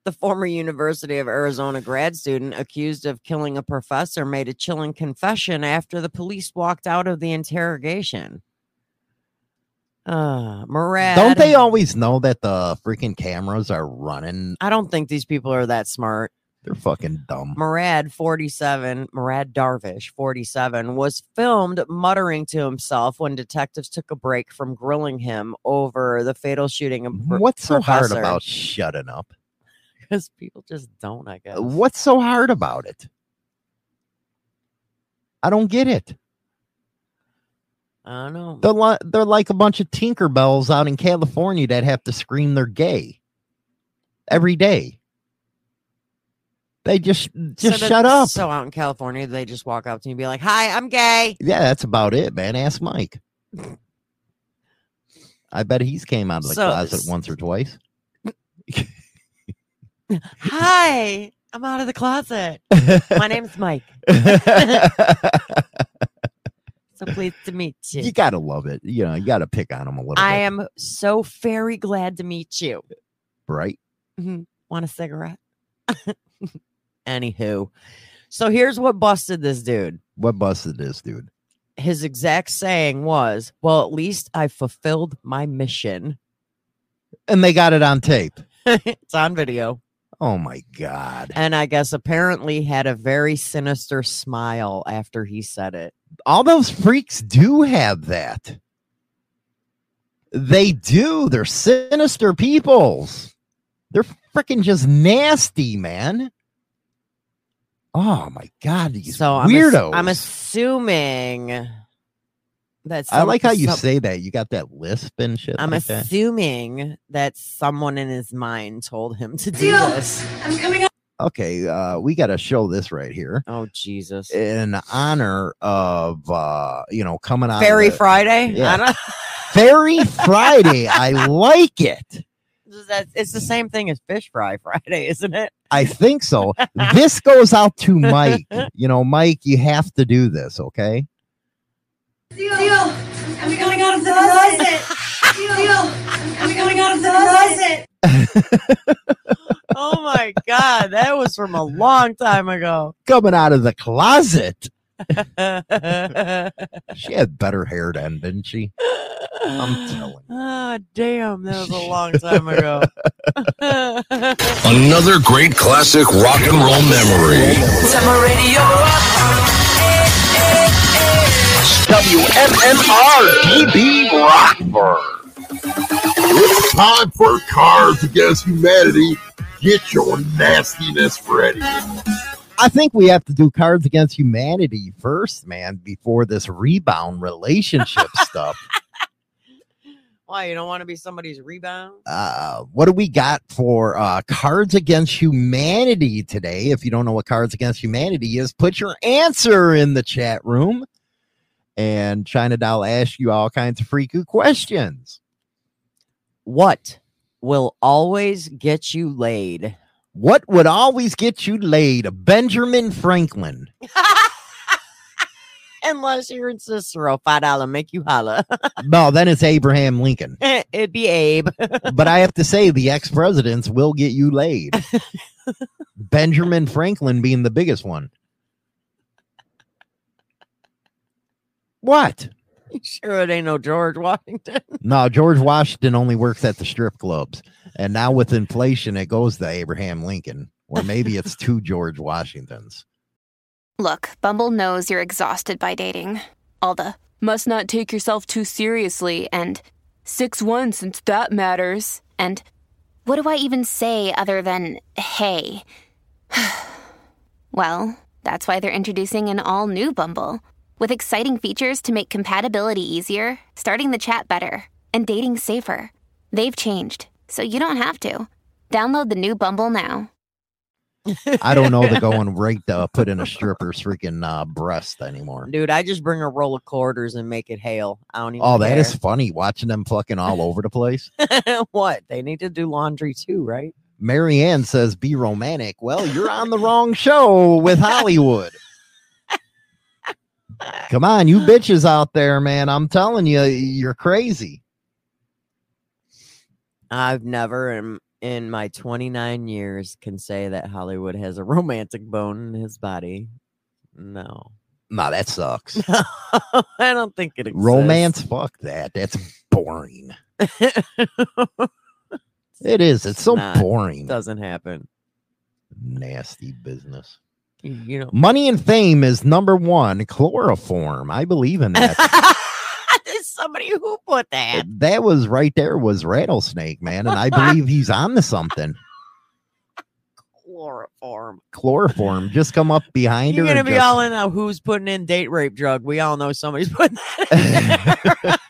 The former University of Arizona grad student accused of killing a professor made a chilling confession after the police walked out of the interrogation. Uh, Murad. Don't they always know that the freaking cameras are running? I don't think these people are that smart. They're fucking dumb. Murad, 47, Murad Dervish, 47, was filmed muttering to himself when detectives took a break from grilling him over the fatal shooting of What's so hard about shutting up? Because people just don't, I uh, guess. What's so hard about it? I don't get it. I don't know. They're, li- they're like a bunch of Tinkerbells out in California that have to scream they're gay every day. They just just So shut up. So out in California, they just walk up to you and be like, Hi, I'm gay. yeah, that's about it, man. Ask Mike. I bet he's came out of the So closet once or twice. Hi, I'm out of the closet. My name's Mike. so pleased to meet you. You gotta love it. You know, you gotta pick on him a little bit. I bit, am so very glad to meet you. right? Mhm. Want a cigarette? Anywho, so here's what busted this dude. What busted this dude? His exact saying was, Well, at least I fulfilled my mission. And they got it on tape. it's on video. Oh my god. And I guess apparently had a very sinister smile after he said it. All those freaks do have that. They do. They're sinister peoples. They're freaking just nasty, man. Oh my god, these So I'm, ass- I'm assuming that I like how you some- say that. You got that lisp and shit. I'm like assuming that someone in his mind told him to do Deal. this. I'm coming up. Okay, uh, we got to show this right here Oh Jesus! in honor of uh, you know coming out. Fairy the- Friday. Yeah. I don't- Fairy Friday. I like it. It's the same thing as Fish Fry Friday, isn't it? I think so. this goes out to Mike. You know, Mike, you have to do this, okay? Deal. Deal. I'm coming out of the closet. Deal. I'm coming out of the closet. Oh my God, that was from a long time ago. Coming out of the closet. She had better hair then, didn't she? I'm telling Ah, damn, that was a long time ago. Another great classic rock and roll memory. Turn my radio up. WMMR DB Rockford. It's time for Cards Against Humanity. Get your nastiness ready. I think we have to do Cards Against Humanity first, man, before this rebound relationship stuff. Why you don't want to be somebody's rebound? Uh, what do we got for uh, Cards Against Humanity today? If you don't know what Cards Against Humanity is, put your answer in the chat room. And China Doll asks you all kinds of freaky questions. What will always get you laid? What would always get you laid? Benjamin Franklin. Unless you're in Cicero, five dollar make you holla. No, then it's Abraham Lincoln. It'd be Abe. But I have to say, the ex presidents will get you laid. Benjamin Franklin being the biggest one. What? sure it ain't no George Washington. No, George Washington only works at the strip clubs. And now with inflation, it goes to Abraham Lincoln. Or maybe it's two George Washingtons. Look, Bumble knows you're exhausted by dating. All the must not take yourself too seriously and 6 1 since that matters. And what do I even say other than hey? well, that's why they're introducing an all new Bumble with exciting features to make compatibility easier, starting the chat better, and dating safer. They've changed, so you don't have to. Download the new Bumble now. I don't know the going right to put in a stripper's freaking uh, breast anymore. Dude, I just bring a roll of quarters and make it hail. I don't even Oh, that is care. funny watching them fucking all over the place. what? They need to do laundry too, right? Marianne says, be romantic. Well, you're on the wrong show with Hollywood. Come on, you bitches out there, man. I'm telling you, you're crazy. I've never in, in my 29 years can say that Hollywood has a romantic bone in his body. No. Nah, that sucks. I don't think it exists. Romance, fuck that. That's boring. It is. It's so Not. boring. Doesn't happen. Nasty business. You know. Money and fame is number one. Chloroform. I believe in that. There's somebody who put that. that was right there was rattlesnake, man, and I believe he's on to something. Chloroform. Chloroform just come up behind You're her. gonna be just- all in now. Who's putting in date rape drug? We all know somebody's putting that.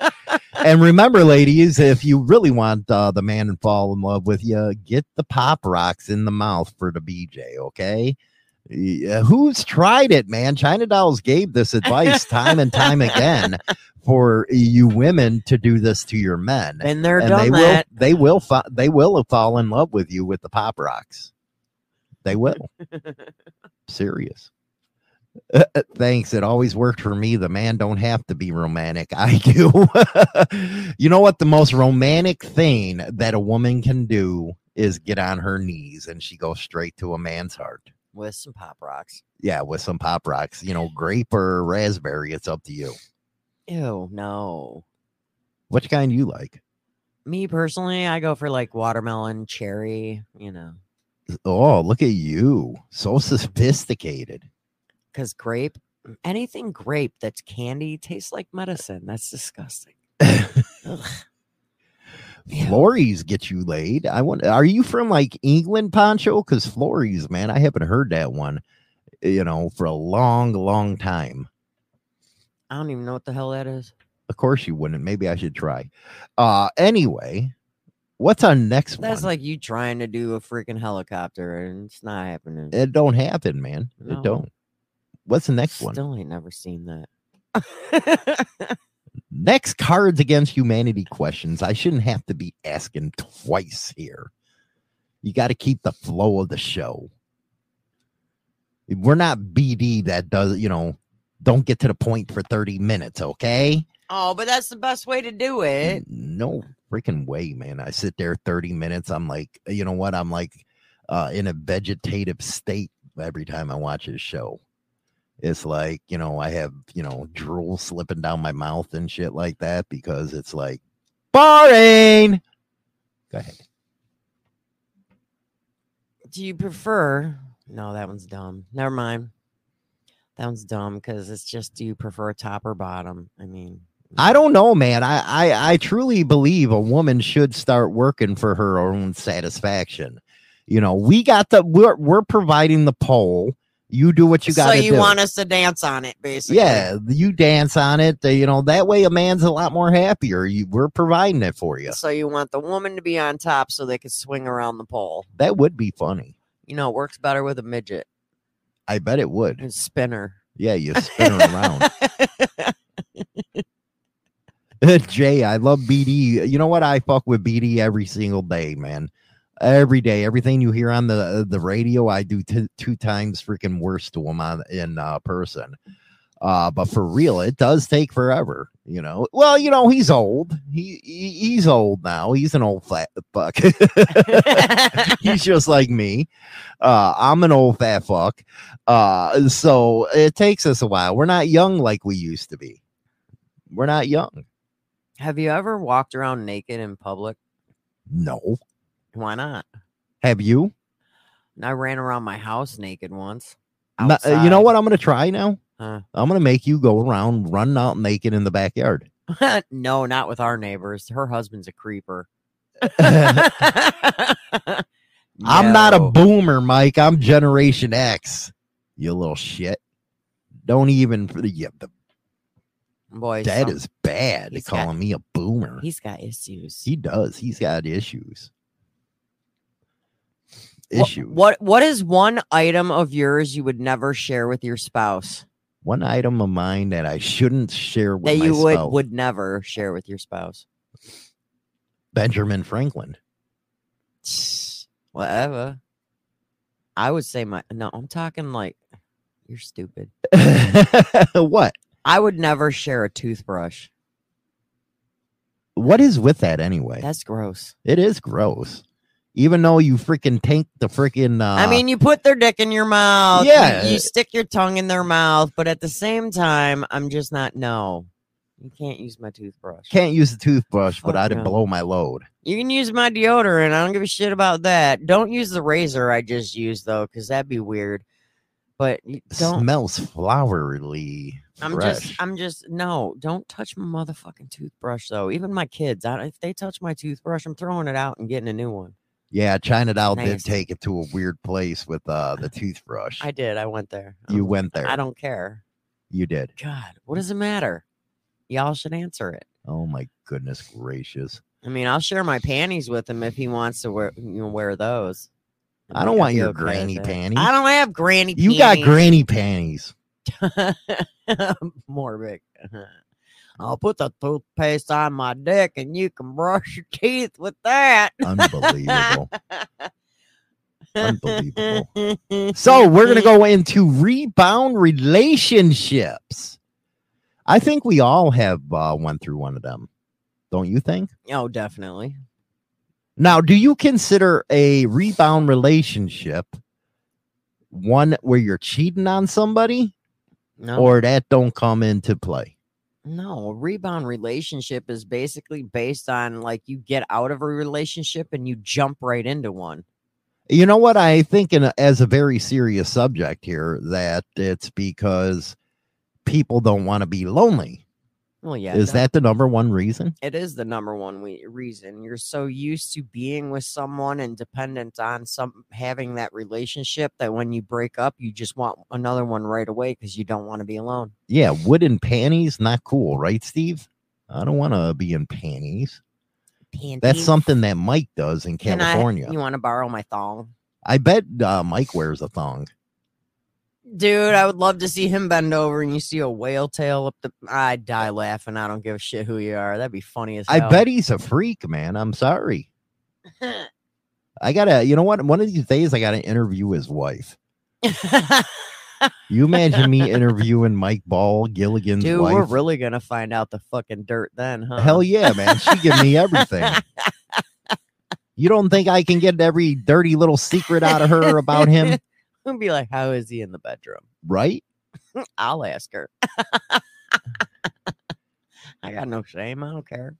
and remember, ladies, if you really want uh, the man to fall in love with you, get the pop rocks in the mouth for the BJ. Okay. Yeah, who's tried it, man? China Dolls gave this advice time and time again for you women to do this to your men. Been there, and done they that. will they will fa- they will fall in love with you with the pop rocks. They will. Serious. Uh, uh, thanks. It always worked for me. The man don't have to be romantic. I do. you know what? The most romantic thing that a woman can do is get on her knees and she goes straight to a man's heart. With some pop rocks. Yeah, with some pop rocks. You know, grape or raspberry. It's up to you. Ew, no. Which kind you like? Me personally, I go for like watermelon, cherry, you know, Oh, look at you. So sophisticated. because grape, mm, anything grape that's candy tastes like medicine. That's disgusting. Ugh. Florries get you laid. I want are you from like England, Poncho? Because Florries, man, I haven't heard that one, you know, for a long, long time. I don't even know what the hell that is. Of course you wouldn't. Maybe I should try. Uh anyway, what's our next That's one? like you trying to do a freaking helicopter and it's not happening. it don't happen, man. No. It don't. What's the next one? Still ain't never seen that. Next Cards Against Humanity questions. I shouldn't have to be asking twice here. You got to keep the flow of the show. We're not BD that does, you know, don't get to the point for 30 minutes, okay? Oh, but that's the best way to do it. No freaking way, man. I sit there 30 minutes. I'm like, you know what? I'm like uh, in a vegetative state every time I watch his show. It's like, you know, I have, you know, drool slipping down my mouth and shit like that because it's like boring. Go ahead. Do you prefer? No, that one's dumb. Never mind. That one's dumb because it's just do you prefer top or bottom? I mean, I don't know, man. I, I I truly believe a woman should start working for her own satisfaction. You know, we got the we're we're providing the pole. You do what you got so you do. want us to dance on it, basically? yeah, you dance on it. uh, You know that way a man's a lot more happier. You we're providing it for you. So you want the woman to be on top so they can swing around the pole. That would be funny. You know, it works better with a midget I bet it would. and spinner. Yeah, you spin around. Jay, I love BD. You know what? I fuck with BD every single day, man. Every day, everything you hear on the the radio, I do t- two times freaking worse to him on in uh, person. Uh, but for real, it does take forever. You know. Well, you know, he's old. He, he he's old now. He's an old fat fuck. he's just like me. Uh, I'm an old fat fuck. Uh, so it takes us a while. We're not young like we used to be. We're not young. Have you ever walked around naked in public? No. Why not? Have you? I ran around my house naked once. No- uh, you know what I'm going to try now? Huh. I'm going to make you go around running out naked in the backyard. no, not with our neighbors. Her husband's a creeper. I'm not a boomer, Mike. I'm Generation X. You little shit. Don't even. Yeah, the, Boy, that some- is bad. calling got- me a boomer. He's got issues. He does. He's got issues. Issues. What what is one item of yours you would never share with your spouse? One item of mine that I shouldn't share with that you would spouse. would never share with your spouse. Benjamin Franklin. Whatever. I would say my no, I'm talking like you're stupid. what? I would never share a toothbrush. What is with that anyway? That's gross. It is gross. Even though you freaking tank the freaking. Uh, I mean, you put their dick in your mouth. you- Yeah. You, stick your tongue in their mouth, but at the same time, I'm just not no. You can't use my toothbrush. can't use the toothbrush, but Fuck I'd no. blow my load. You can use my deodorant. I don't give a shit about that. Don't use the razor I just used though, because that'd be weird. But don't. Smells flowery. I'm fresh. just, I'm just, no, don't touch my motherfucking toothbrush though. Even my kids, I, if they touch my toothbrush, I'm throwing it out and getting a new one. Yeah, China Doll did take it to a weird place with uh the toothbrush. I did. I went there. you went there. I don't care. You did. God, what does it matter? Y'all should answer it. Oh my goodness gracious! I mean, I'll share my panties with him if he wants to wear, you know, wear those. I don't want your okay granny panties. I don't have granny. Panties. You got granny panties. Morbid. I'll put the toothpaste on my dick and you can brush your teeth with that. Unbelievable. Unbelievable. So we're gonna go into rebound relationships. I think we all have uh, went through one of them. Don't you think? Oh, definitely. Now, do you consider a rebound relationship one where you're cheating on somebody, No. or that don't come into play? No, rebound relationship is basically based on like you get out of a relationship and you jump right into one. You know what? I think, in a, as a very serious subject here, that it's because people don't want to be lonely. Well, yeah. Is that the number one reason? it is the number one we, reason you're so used to being with someone and dependent on some having that relationship that when you break up you just want another one right away because you don't want to be alone Yeah, wooden panties, not cool, right, Steve? I don't want to be in panties. Panties. That's something that Mike does in Can I- California. you want to borrow my thong I bet uh, Mike wears a thong. Dude i would love to see him bend over and you see a whale tail up the i'd die laughing i don't give a shit who you are that'd be funny as I bet he's a freak, man. I'm sorry. I gotta, you know what? One of these days, I gotta interview his wife. You imagine me interviewing Mike Ball, Gilligan's dude wife? we're really gonna find out the fucking dirt then huh Hell yeah, man. She give me everything. You don't think I can get every dirty little secret out of her about him, We'll be like, how is he in the bedroom? right? I'll ask her. I got no shame. I don't care.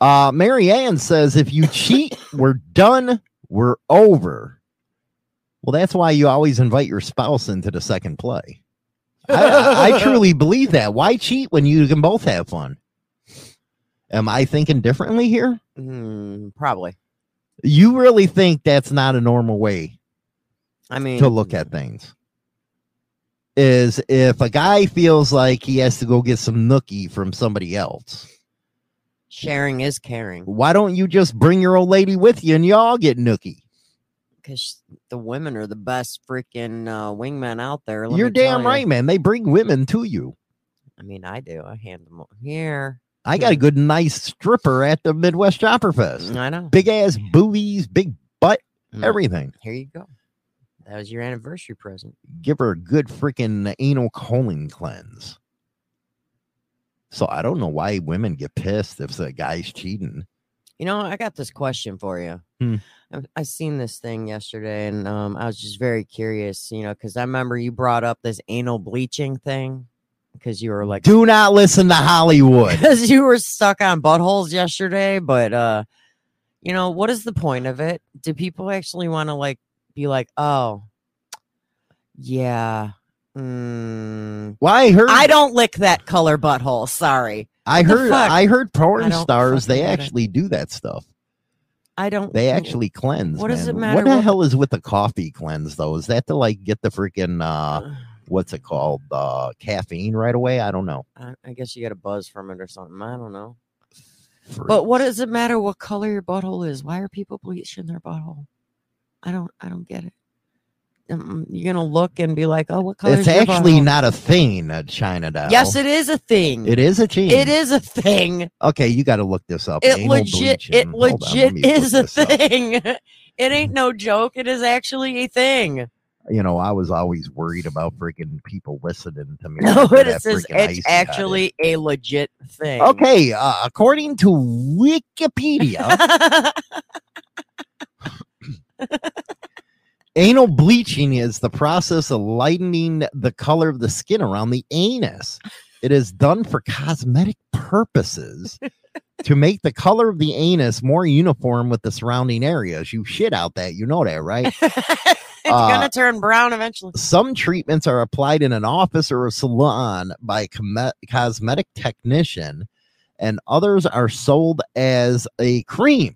Uh, Mary Ann says if you cheat, we're done, we're over. Well, that's why you always invite your spouse into the second play. I, I, I truly believe that. Why cheat when you can both have fun? Am I thinking differently here? Mm, probably. You really think that's not a normal way I mean, to look at things? Is if a guy feels like he has to go get some nookie from somebody else, sharing is caring why don't you just bring your old lady with you and y'all get nookie? because the women are the best freaking uh, wingmen out there. let You're damn right, man. They bring women to you. I mean, I do. I hand them here. I got a good, nice stripper at the Midwest Chopper Fest. I know. Big ass boobies, big butt, Mm. everything. Here you go. That was your anniversary present. Give her a good freaking anal colon cleanse. So I don't know why women get pissed if the guy's cheating. You know, I got this question for you. Hmm. I, I seen this thing yesterday, and um, I was just very curious. You know, because I remember you brought up this anal bleaching thing because you were like, Do not listen to Hollywood. because you were stuck on buttholes yesterday. But uh, you know, what is the point of it? Do people actually want to like be like, oh, yeah? Mm, Well, I heard I don't lick that color butthole. Sorry. I What heard? I heard porn don't stars they actually do that stuff. I don't. They actually cleanse. What does it matter What the what- hell is with the coffee cleanse though? Is that to like get the freaking uh what's it called? Uh caffeine right away? I don't know. I, I guess you get a buzz from it or something. I don't know. Freak. But what does it matter what color your butthole is? Why are people bleaching their butthole? I don't. I don't get it. Um, you're gonna look and be like, "Oh, what color?" it's actually not a thing at China doll. Yes, it is a thing. It is a thing. It is a thing. Okay, you got to look this up. It Anal legit. bleaching. It Hold legit look is a thing. it ain't no joke. It is actually a thing. You know, I was always worried about freaking people listening to me. No, it that is. It's actually a legit thing. Okay, uh, according to Wikipedia, anal bleaching is the process of lightening the color of the skin around the anus. It is done for cosmetic purposes to make the color of the anus more uniform with the surrounding areas. You shit out that, you know that, right? It's Uh, gonna turn brown eventually. Some treatments are applied in an office or a salon by a com- cosmetic technician, and others are sold as a cream.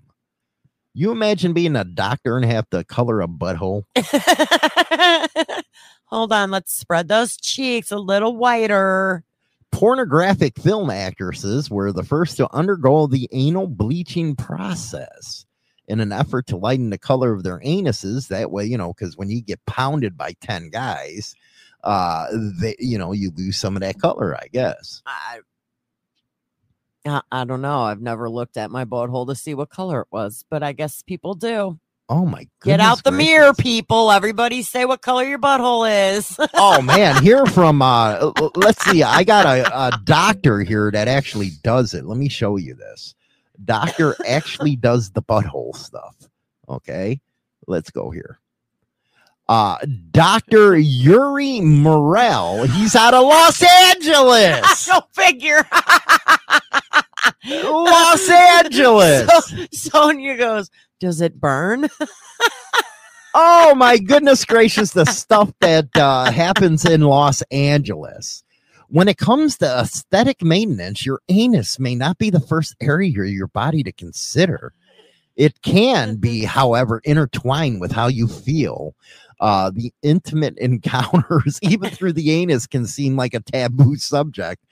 You imagine being a doctor and have to color a butthole? Hold on, let's spread those cheeks a little whiter. Pornographic film actresses were the first to undergo the anal bleaching process in an effort to lighten the color of their anuses. That way, you know, because when you get pounded by 10 guys, uh, they, you know, you lose some of that color, I guess. I, I I don't know. I've never looked at my butthole to see what color it was, but I guess people do. Oh my Get out the gracious. mirror, people. Everybody say what color your butthole is. oh man, here from uh let's see, I got a, a doctor here that actually does it. Let me show you this. Doctor actually does the butthole stuff. Okay, let's go here. Uh, Dr. Yuri Morel. He's out of Los Angeles. Go figure. Los Angeles. So, Sonia goes, Does it burn? Oh my goodness gracious, the stuff that uh, happens in Los Angeles. When it comes to aesthetic maintenance, your anus may not be the first area of your body to consider. It can be, however, intertwined with how you feel. Uh, the intimate encounters, even through the anus, can seem like a taboo subject.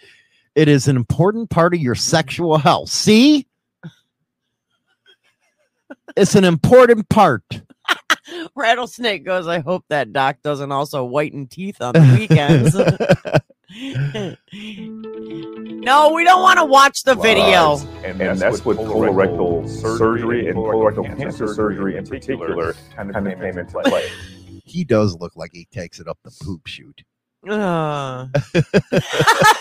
It is an important part of your sexual health. See? It's an important part. Rattlesnake goes, I hope that doc doesn't also whiten teeth on the weekends. no, we don't want to watch the video. And, and that's what colorectal surgery and colorectal cancer surgery in particular kind of came into play. He does look like he takes it up the poop chute. Uh.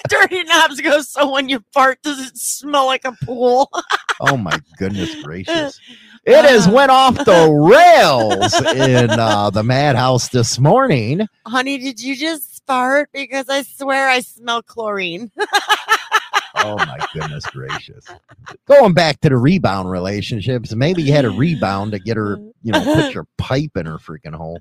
Dirty Knobs goes, so when you fart, does it smell like a pool? Oh my goodness gracious. It has went off the rails in uh, the madhouse this morning. Honey, did you just fart? Because I swear I smell chlorine. Oh my goodness gracious. Going back to the rebound relationships, maybe you had a rebound to get her, you know, put your pipe in her freaking hole.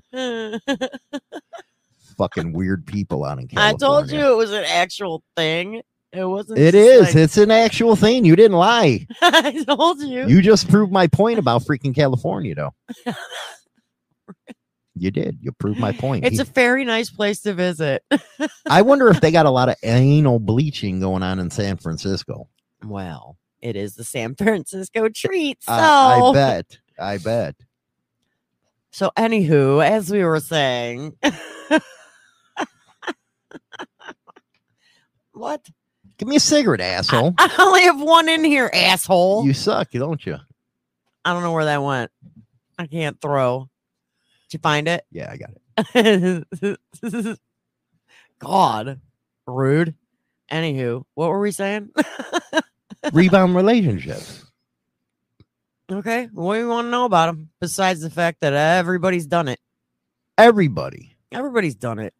Fucking weird people out in California. I told you it was an actual thing. It wasn't. It is. like- It's an actual thing. You didn't lie. I told you. You just proved my point about freaking California, though. You did. You proved my point. It's He- a very nice place to visit. I wonder if they got a lot of anal bleaching going on in San Francisco. well, it is the San Francisco treat. So, I, I bet. I bet. so anywho, as we were saying, what? Give me a cigarette, asshole. I only have one in here, asshole. You suck, don't you? I don't know where that went. I can't throw. Did you find it? Yeah, I got it. God, rude. Anywho, what were we saying? Rebound relationships. okay, what do you want to know about them? Besides the fact that everybody's done it. Everybody. Everybody's done it.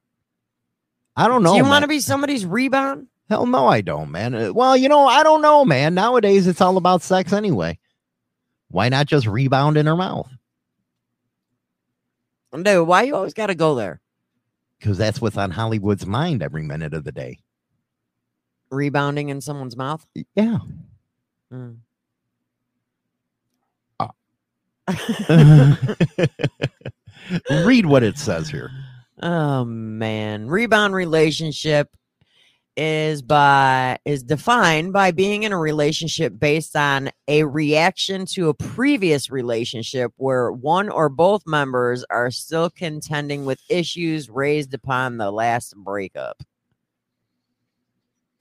I don't know. Do you want to be somebody's rebound? Hell no, I don't, man. Uh, Well, you know, I don't know, man. Nowadays, it's all about sex anyway. Why not just rebound in her mouth? Dude, why you always got to go there? Because that's what's on Hollywood's mind every minute of the day. Rebounding in someone's mouth? Yeah. Mm. Read what it says here. Oh man, rebound relationship is by is defined by being in a relationship based on a reaction to a previous relationship where one or both members are still contending with issues raised upon the last breakup.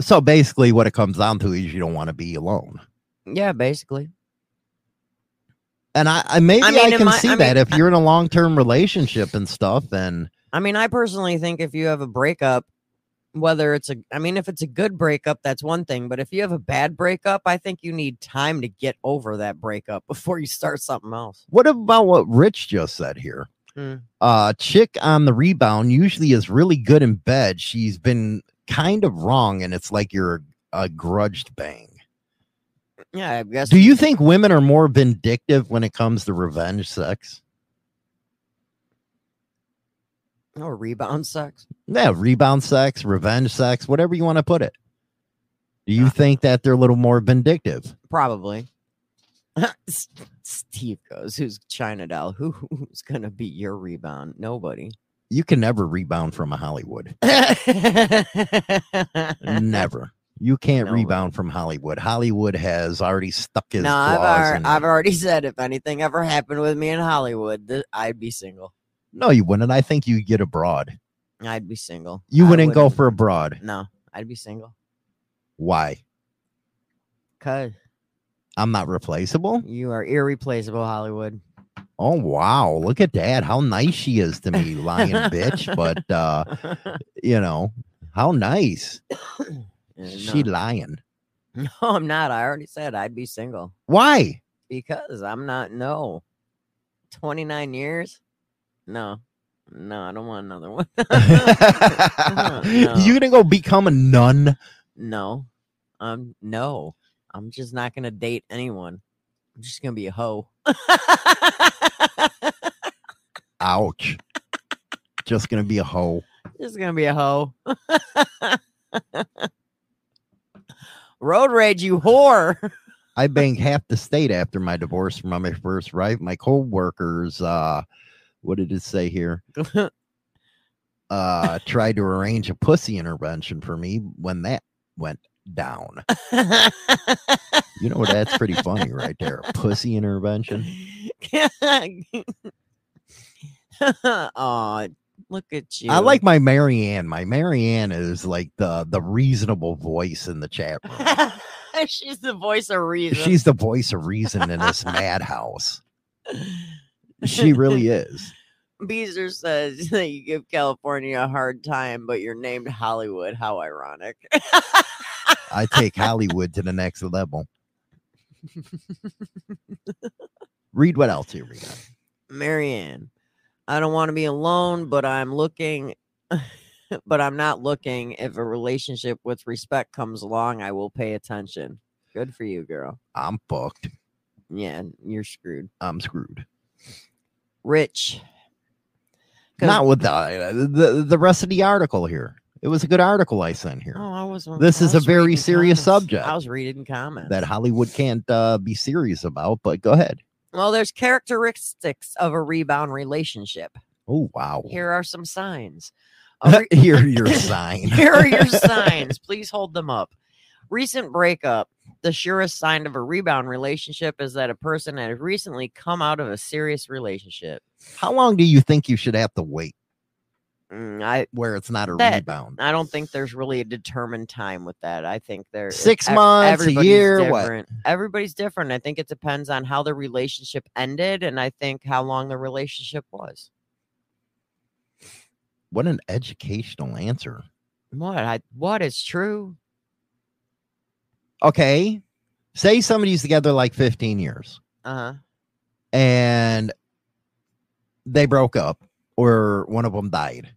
So basically, what it comes down to is you don't want to be alone. Yeah, basically. And I, I maybe I, mean, in can my- see I that mean, if you're in a long term relationship and stuff, then I mean, I personally think if you have a breakup, whether it's a, I mean, if it's a good breakup, that's one thing. But if you have a bad breakup, I think you need time to get over that breakup before you start something else. what about what Rich just said here? Mm. Uh, chick on the rebound usually is really good in bed. She's been kind of wrong, and it's like you're a grudged bang. Yeah, I guess. Do you think women are more vindictive when it comes to revenge sex? Oh, rebound sex. Yeah, rebound sex, revenge sex, whatever you want to put it. Do you think that they're a little more vindictive? Probably. Steve goes, "Who's China doll? Who, who's gonna be your rebound? Nobody. You can never rebound from a Hollywood. never. You can't rebound from Hollywood. Hollywood has already stuck his no, I've, claws ar- in I've already said if anything ever happened with me in Hollywood, th- I'd be single. No, you wouldn't. I think you get abroad. I'd be single. You I wouldn't go for abroad. No, I'd be single. Why? Cause I'm not replaceable. you are irreplaceable, Hollywood. Oh wow, look at that. How nice she is to me, lying bitch. But uh, you know, how nice. Yeah, She lying. No, I'm not. I already said I'd be single Why? because I'm not. No, 29 years. No, No, I don't want another one. You gonna go become a nun? no, um, no, I'm just not gonna date anyone. I'm just gonna be a hoe. Ouch. Just gonna be a hoe. Just gonna be a hoe. Road rage, you whore. I banged half the state after my divorce from my first wife. My co-workers, uh, what did it say here? uh, tried to arrange a pussy intervention for me when that went down. You know that's pretty funny right there. A pussy intervention. Aw, look at you. I like my Marianne. My Marianne is like the the reasonable voice in the chat room. She's the voice of reason. She's the voice of reason in this madhouse. She really is. Beezer says that you give California a hard time, but you're named Hollywood. How ironic. I take Hollywood to the next level. Read what else here we got. Marianne, I don't want to be alone, but I'm looking, but I'm not looking. If a relationship with respect comes along, I will pay attention. Good for you, girl. I'm fucked. Yeah, you're screwed. I'm screwed. Rich. Not with the, the the rest of the article here. It was a good article I sent here. Oh, I was. This I is a very serious comments. subject I was reading comments. that Hollywood can't uh, be serious about. But go ahead. Well, there's characteristics of a rebound relationship. Oh wow! Here are some signs. Re- Here are your sign. Here are your signs. Please hold them up. Recent breakup. The surest sign of a rebound relationship is that a person has recently come out of a serious relationship. How long do you think you should have to wait? Mm, I where it's not a that- rebound. I don't think there's really a determined time with that. I think there's Six ev- months, a year, what? different. Everybody's different. I think it depends on how the relationship ended, and I think how long the relationship was. What an educational answer. What I what is true? Okay, say somebody's together like 15 years Uh huh. and they broke up or one of them died.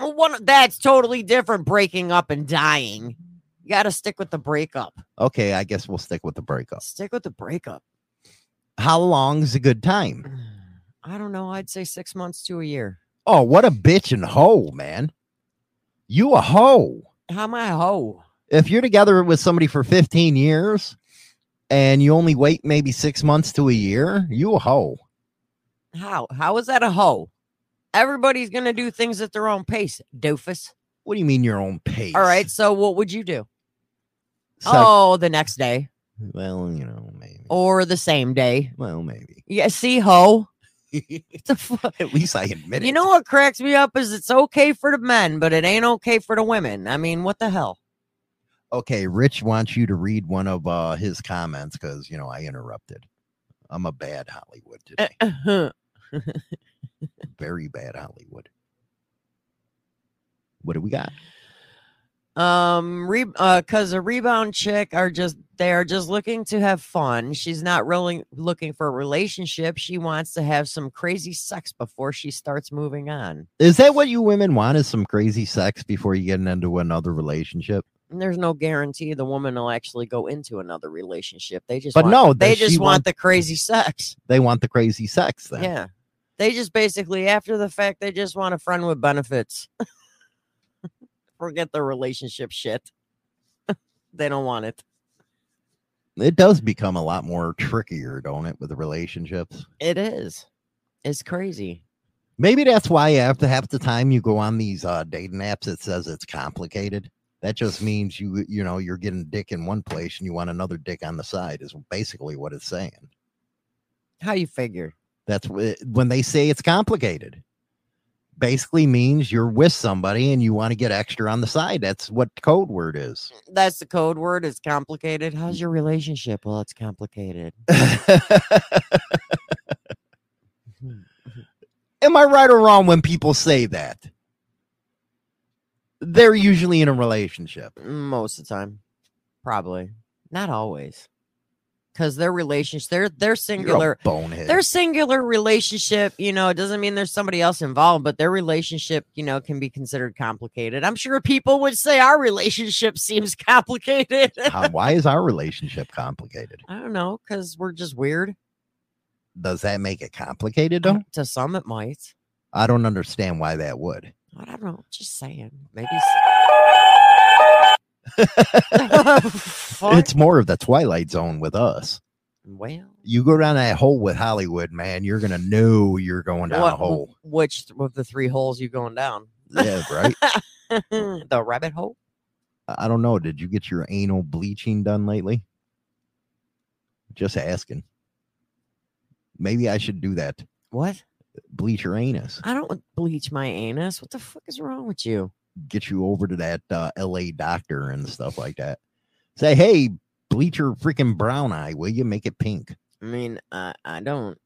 One that's totally different. Breaking up and dying. You got to stick with the breakup. Okay, I guess we'll stick with the breakup. Stick with the breakup. How long is a good time? I don't know. I'd say six months to a year. Oh, what a bitch and hoe, man. You a hoe. How am I a hoe? If you're together with somebody for 15 years and you only wait maybe six months to a year, you a hoe. How? How is that a hoe? Everybody's gonna do things at their own pace, doofus. What do you mean your own pace? All right. So what would you do? So- oh, the next day Well, you know, maybe. or the same day. Well, maybe. Yeah. See, hoe. At least I admit it. You know what cracks me up is it's okay for the men, but it ain't okay for the women. I mean, what the hell? Okay, Rich wants you to read one of uh, his comments because you know I interrupted. I'm a bad Hollywood today. Very bad Hollywood. What do we got? Um, re- uh, cause a rebound chick are just they are just looking to have fun. She's not really looking for a relationship. She wants to have some crazy sex before she starts moving on. Is that what you women want? Is some crazy sex before you get into another relationship? And there's no guarantee the woman will actually go into another relationship. They just But want, no, they just want want- the crazy sex. They want the crazy sex then. Yeah. They just basically after the fact they just want a friend with benefits. Forget the relationship shit. they don't want it. It does become a lot more trickier, don't it, with the relationships? It is. It's crazy. Maybe that's why after half the time you go on these uh, dating apps, it says it's complicated. That just means you you know you're getting dick in one place and you want another dick on the side is basically what it's saying. How you figure? That's wh- when they say it's complicated. Basically means you're with somebody and you want to get extra on the side. That's what code word is. Mm, that's the code word. It's complicated. How's mm. your relationship? Well, it's complicated. Mm-hmm, mm-hmm. Am I right or wrong when people say that? They're usually in a relationship. Most of the time. Probably. Not always. because their relationship, their their singular bonehead. their singular relationship, you know, it doesn't mean there's somebody else involved, but their relationship, you know, can be considered complicated. I'm sure people would say our relationship seems complicated. How, why is our relationship complicated? I don't know, because we're just weird. Does that make it complicated though? To some, it might. I don't understand why that would. I don't know. Just saying. Maybe. It's more of the twilight zone with us. Well, You go down that hole with Hollywood, man, you're gonna know you're going down what, a hole. which of the three holes you going down? Yeah, right. the rabbit hole. I don't know. Did you get your anal bleaching done lately? Just asking. Maybe I should do that. What? Bleach your anus. I don't bleach my anus. What the fuck is wrong with you? Get you over to that uh, LA doctor and stuff like that. Say, hey, bleach your freaking brown eye, will you? Make it pink. I mean, I I don't.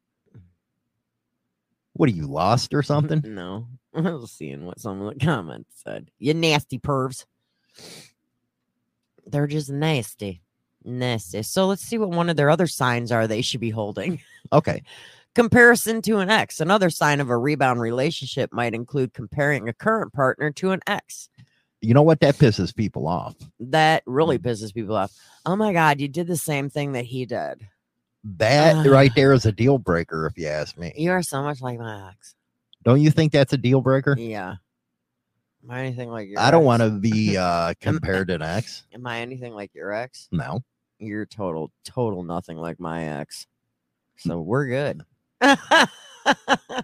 What are you lost or something? No, I was seeing what some of the comments said. You nasty pervs. They're just nasty, nasty. So let's see what one of their other signs are they should be holding. Okay. Comparison to an ex. Another sign of a rebound relationship might include comparing a current partner to an ex. You know what? That pisses people off. That really pisses people off. Oh my God, you did the same thing that he did. That Ah. right there is a deal breaker, if you ask me. You are so much like my ex. Don't you think that's a deal breaker? Yeah. Am I anything like your I don't want to be uh compared to an ex. Am I anything like your ex? No. You're total, total nothing like my ex. So we're good.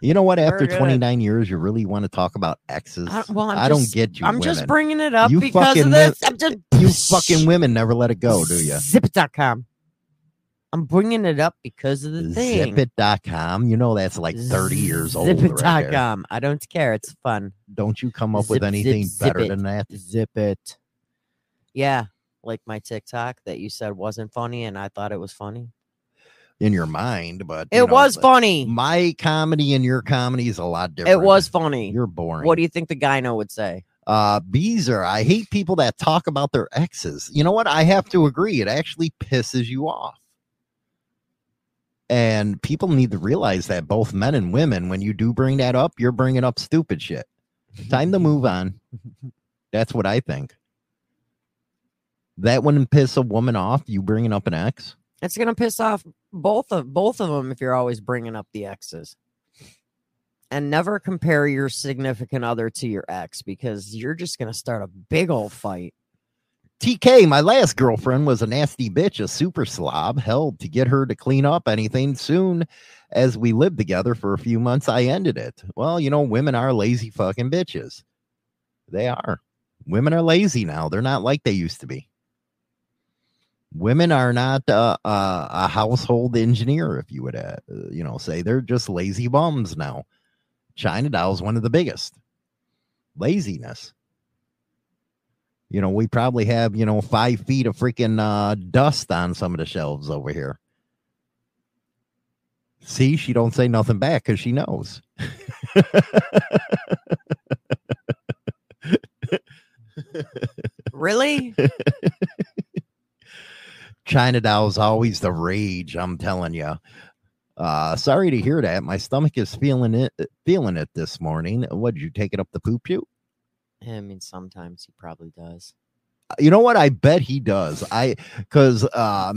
You know what? After 29 years, you really want to talk about exes? I, well, I'm I don't just- get you. I'm just bringing it up You because of this. I'm just You fucking women never let it go, do you? Zip.com. I'm bringing it up because of the thing. Zipit.com. You know that's like 30 years old. Right. Zipit.com. I don't care. It's fun. Don't you come up with Zip, zip, anything zip better it. than that? Zip it. Yeah. Like my TikTok that you said wasn't funny and I thought it was funny. In your mind, but It know, was funny. My comedy and your comedy is a lot different. It was funny. You're boring. What do you think the gyno would say? uh Beezer, I hate people that talk about their exes. You know what? I have to agree. It actually pisses you off. And people need to realize that both men and women, when you do bring that up, you're bringing up stupid shit. Time to move on. That's what I think. That wouldn't piss a woman off. You bringing up an ex? It's gonna piss off both of both of them if you're always bringing up the exes. And never compare your significant other to your ex because you're just gonna start a big old fight. TK, my last girlfriend was a nasty bitch, a super slob. Hell, to get her to clean up anything soon as we lived together for a few months, I ended it. Well, you know, women are lazy fucking bitches. They are. Women are lazy now. They're not like they used to be. Women are not uh, uh, a household engineer, if you would, uh, you know, say they're just lazy bums now. China doll is one of the biggest. Laziness you know, we probably have, you know, five feet of freaking uh, dust on some of the shelves over here. See, she don't say nothing back because she knows. Really? China doll's always the rage. I'm telling you. Uh, sorry to hear that. My stomach is feeling it, feeling it this morning. What did you take it up the poop chute? I mean, sometimes he probably does. You know what? I bet he does. I because uh, I I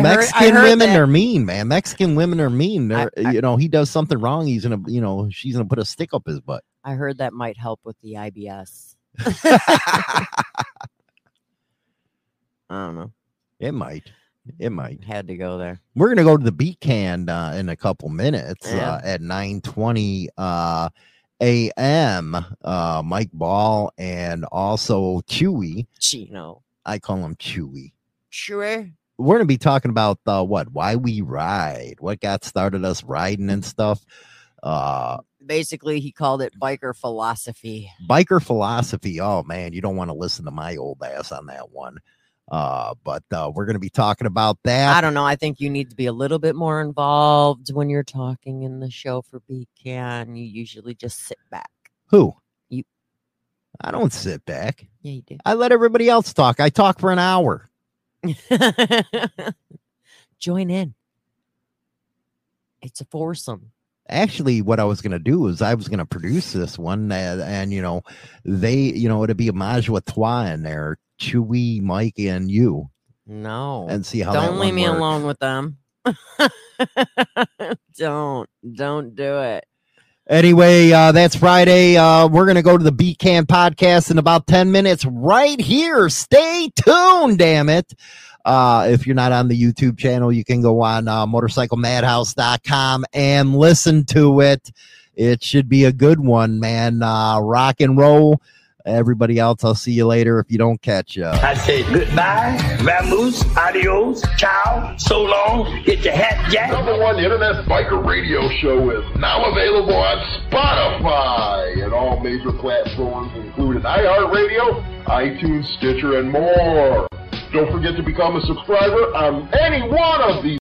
Mexican heard women that- are mean, man. Mexican women are mean. They're, you know, he does something wrong. He's gonna, you know, she's gonna put a stick up his butt. I heard that might help with the IBS. I don't know. It might. It might. Had to go there. We're gonna go to the beat can uh, in a couple minutes Yeah. uh, at nine twenty uh, a.m. Uh, Mike Ball and also Chewy. Chino. I call him Chewy. Sure. We're gonna be talking about uh, what? Why we ride? What got started us riding and stuff? Uh, Basically, he called it biker philosophy. biker philosophy. Oh man, you don't want to listen to my old ass on that one. Uh, but uh, we're gonna be talking about that. I don't know. I think you need to be a little bit more involved when you're talking in the show for BCAN. You usually just sit back. Who? You. I don't sit back. Yeah, you do. I let everybody else talk. I talk for an hour. Join in. It's a foursome. Actually what i was going to do is i was going to produce this one and, and you know they you know it'd be a ménage à trois in there chewy mike and you No. and see how Don't leave me works. alone with them. don't. Don't do it. Anyway, uh, that's Friday. Uh, we're going to go to the Beat Can podcast in about 10 minutes right here. Stay tuned, damn it. Uh, if you're not on the YouTube channel, you can go on uh, motorcyclemadhouse.com and listen to it. It should be a good one, man. Uh, rock and roll. Everybody else, I'll see you later if you don't catch up. I say goodbye, vamoose, adios, ciao, so long, get your hat jack. Number one internet biker radio show is now available on Spotify and all major platforms, including iHeartRadio, iTunes, Stitcher, and more. Don't forget to become a subscriber on any one of these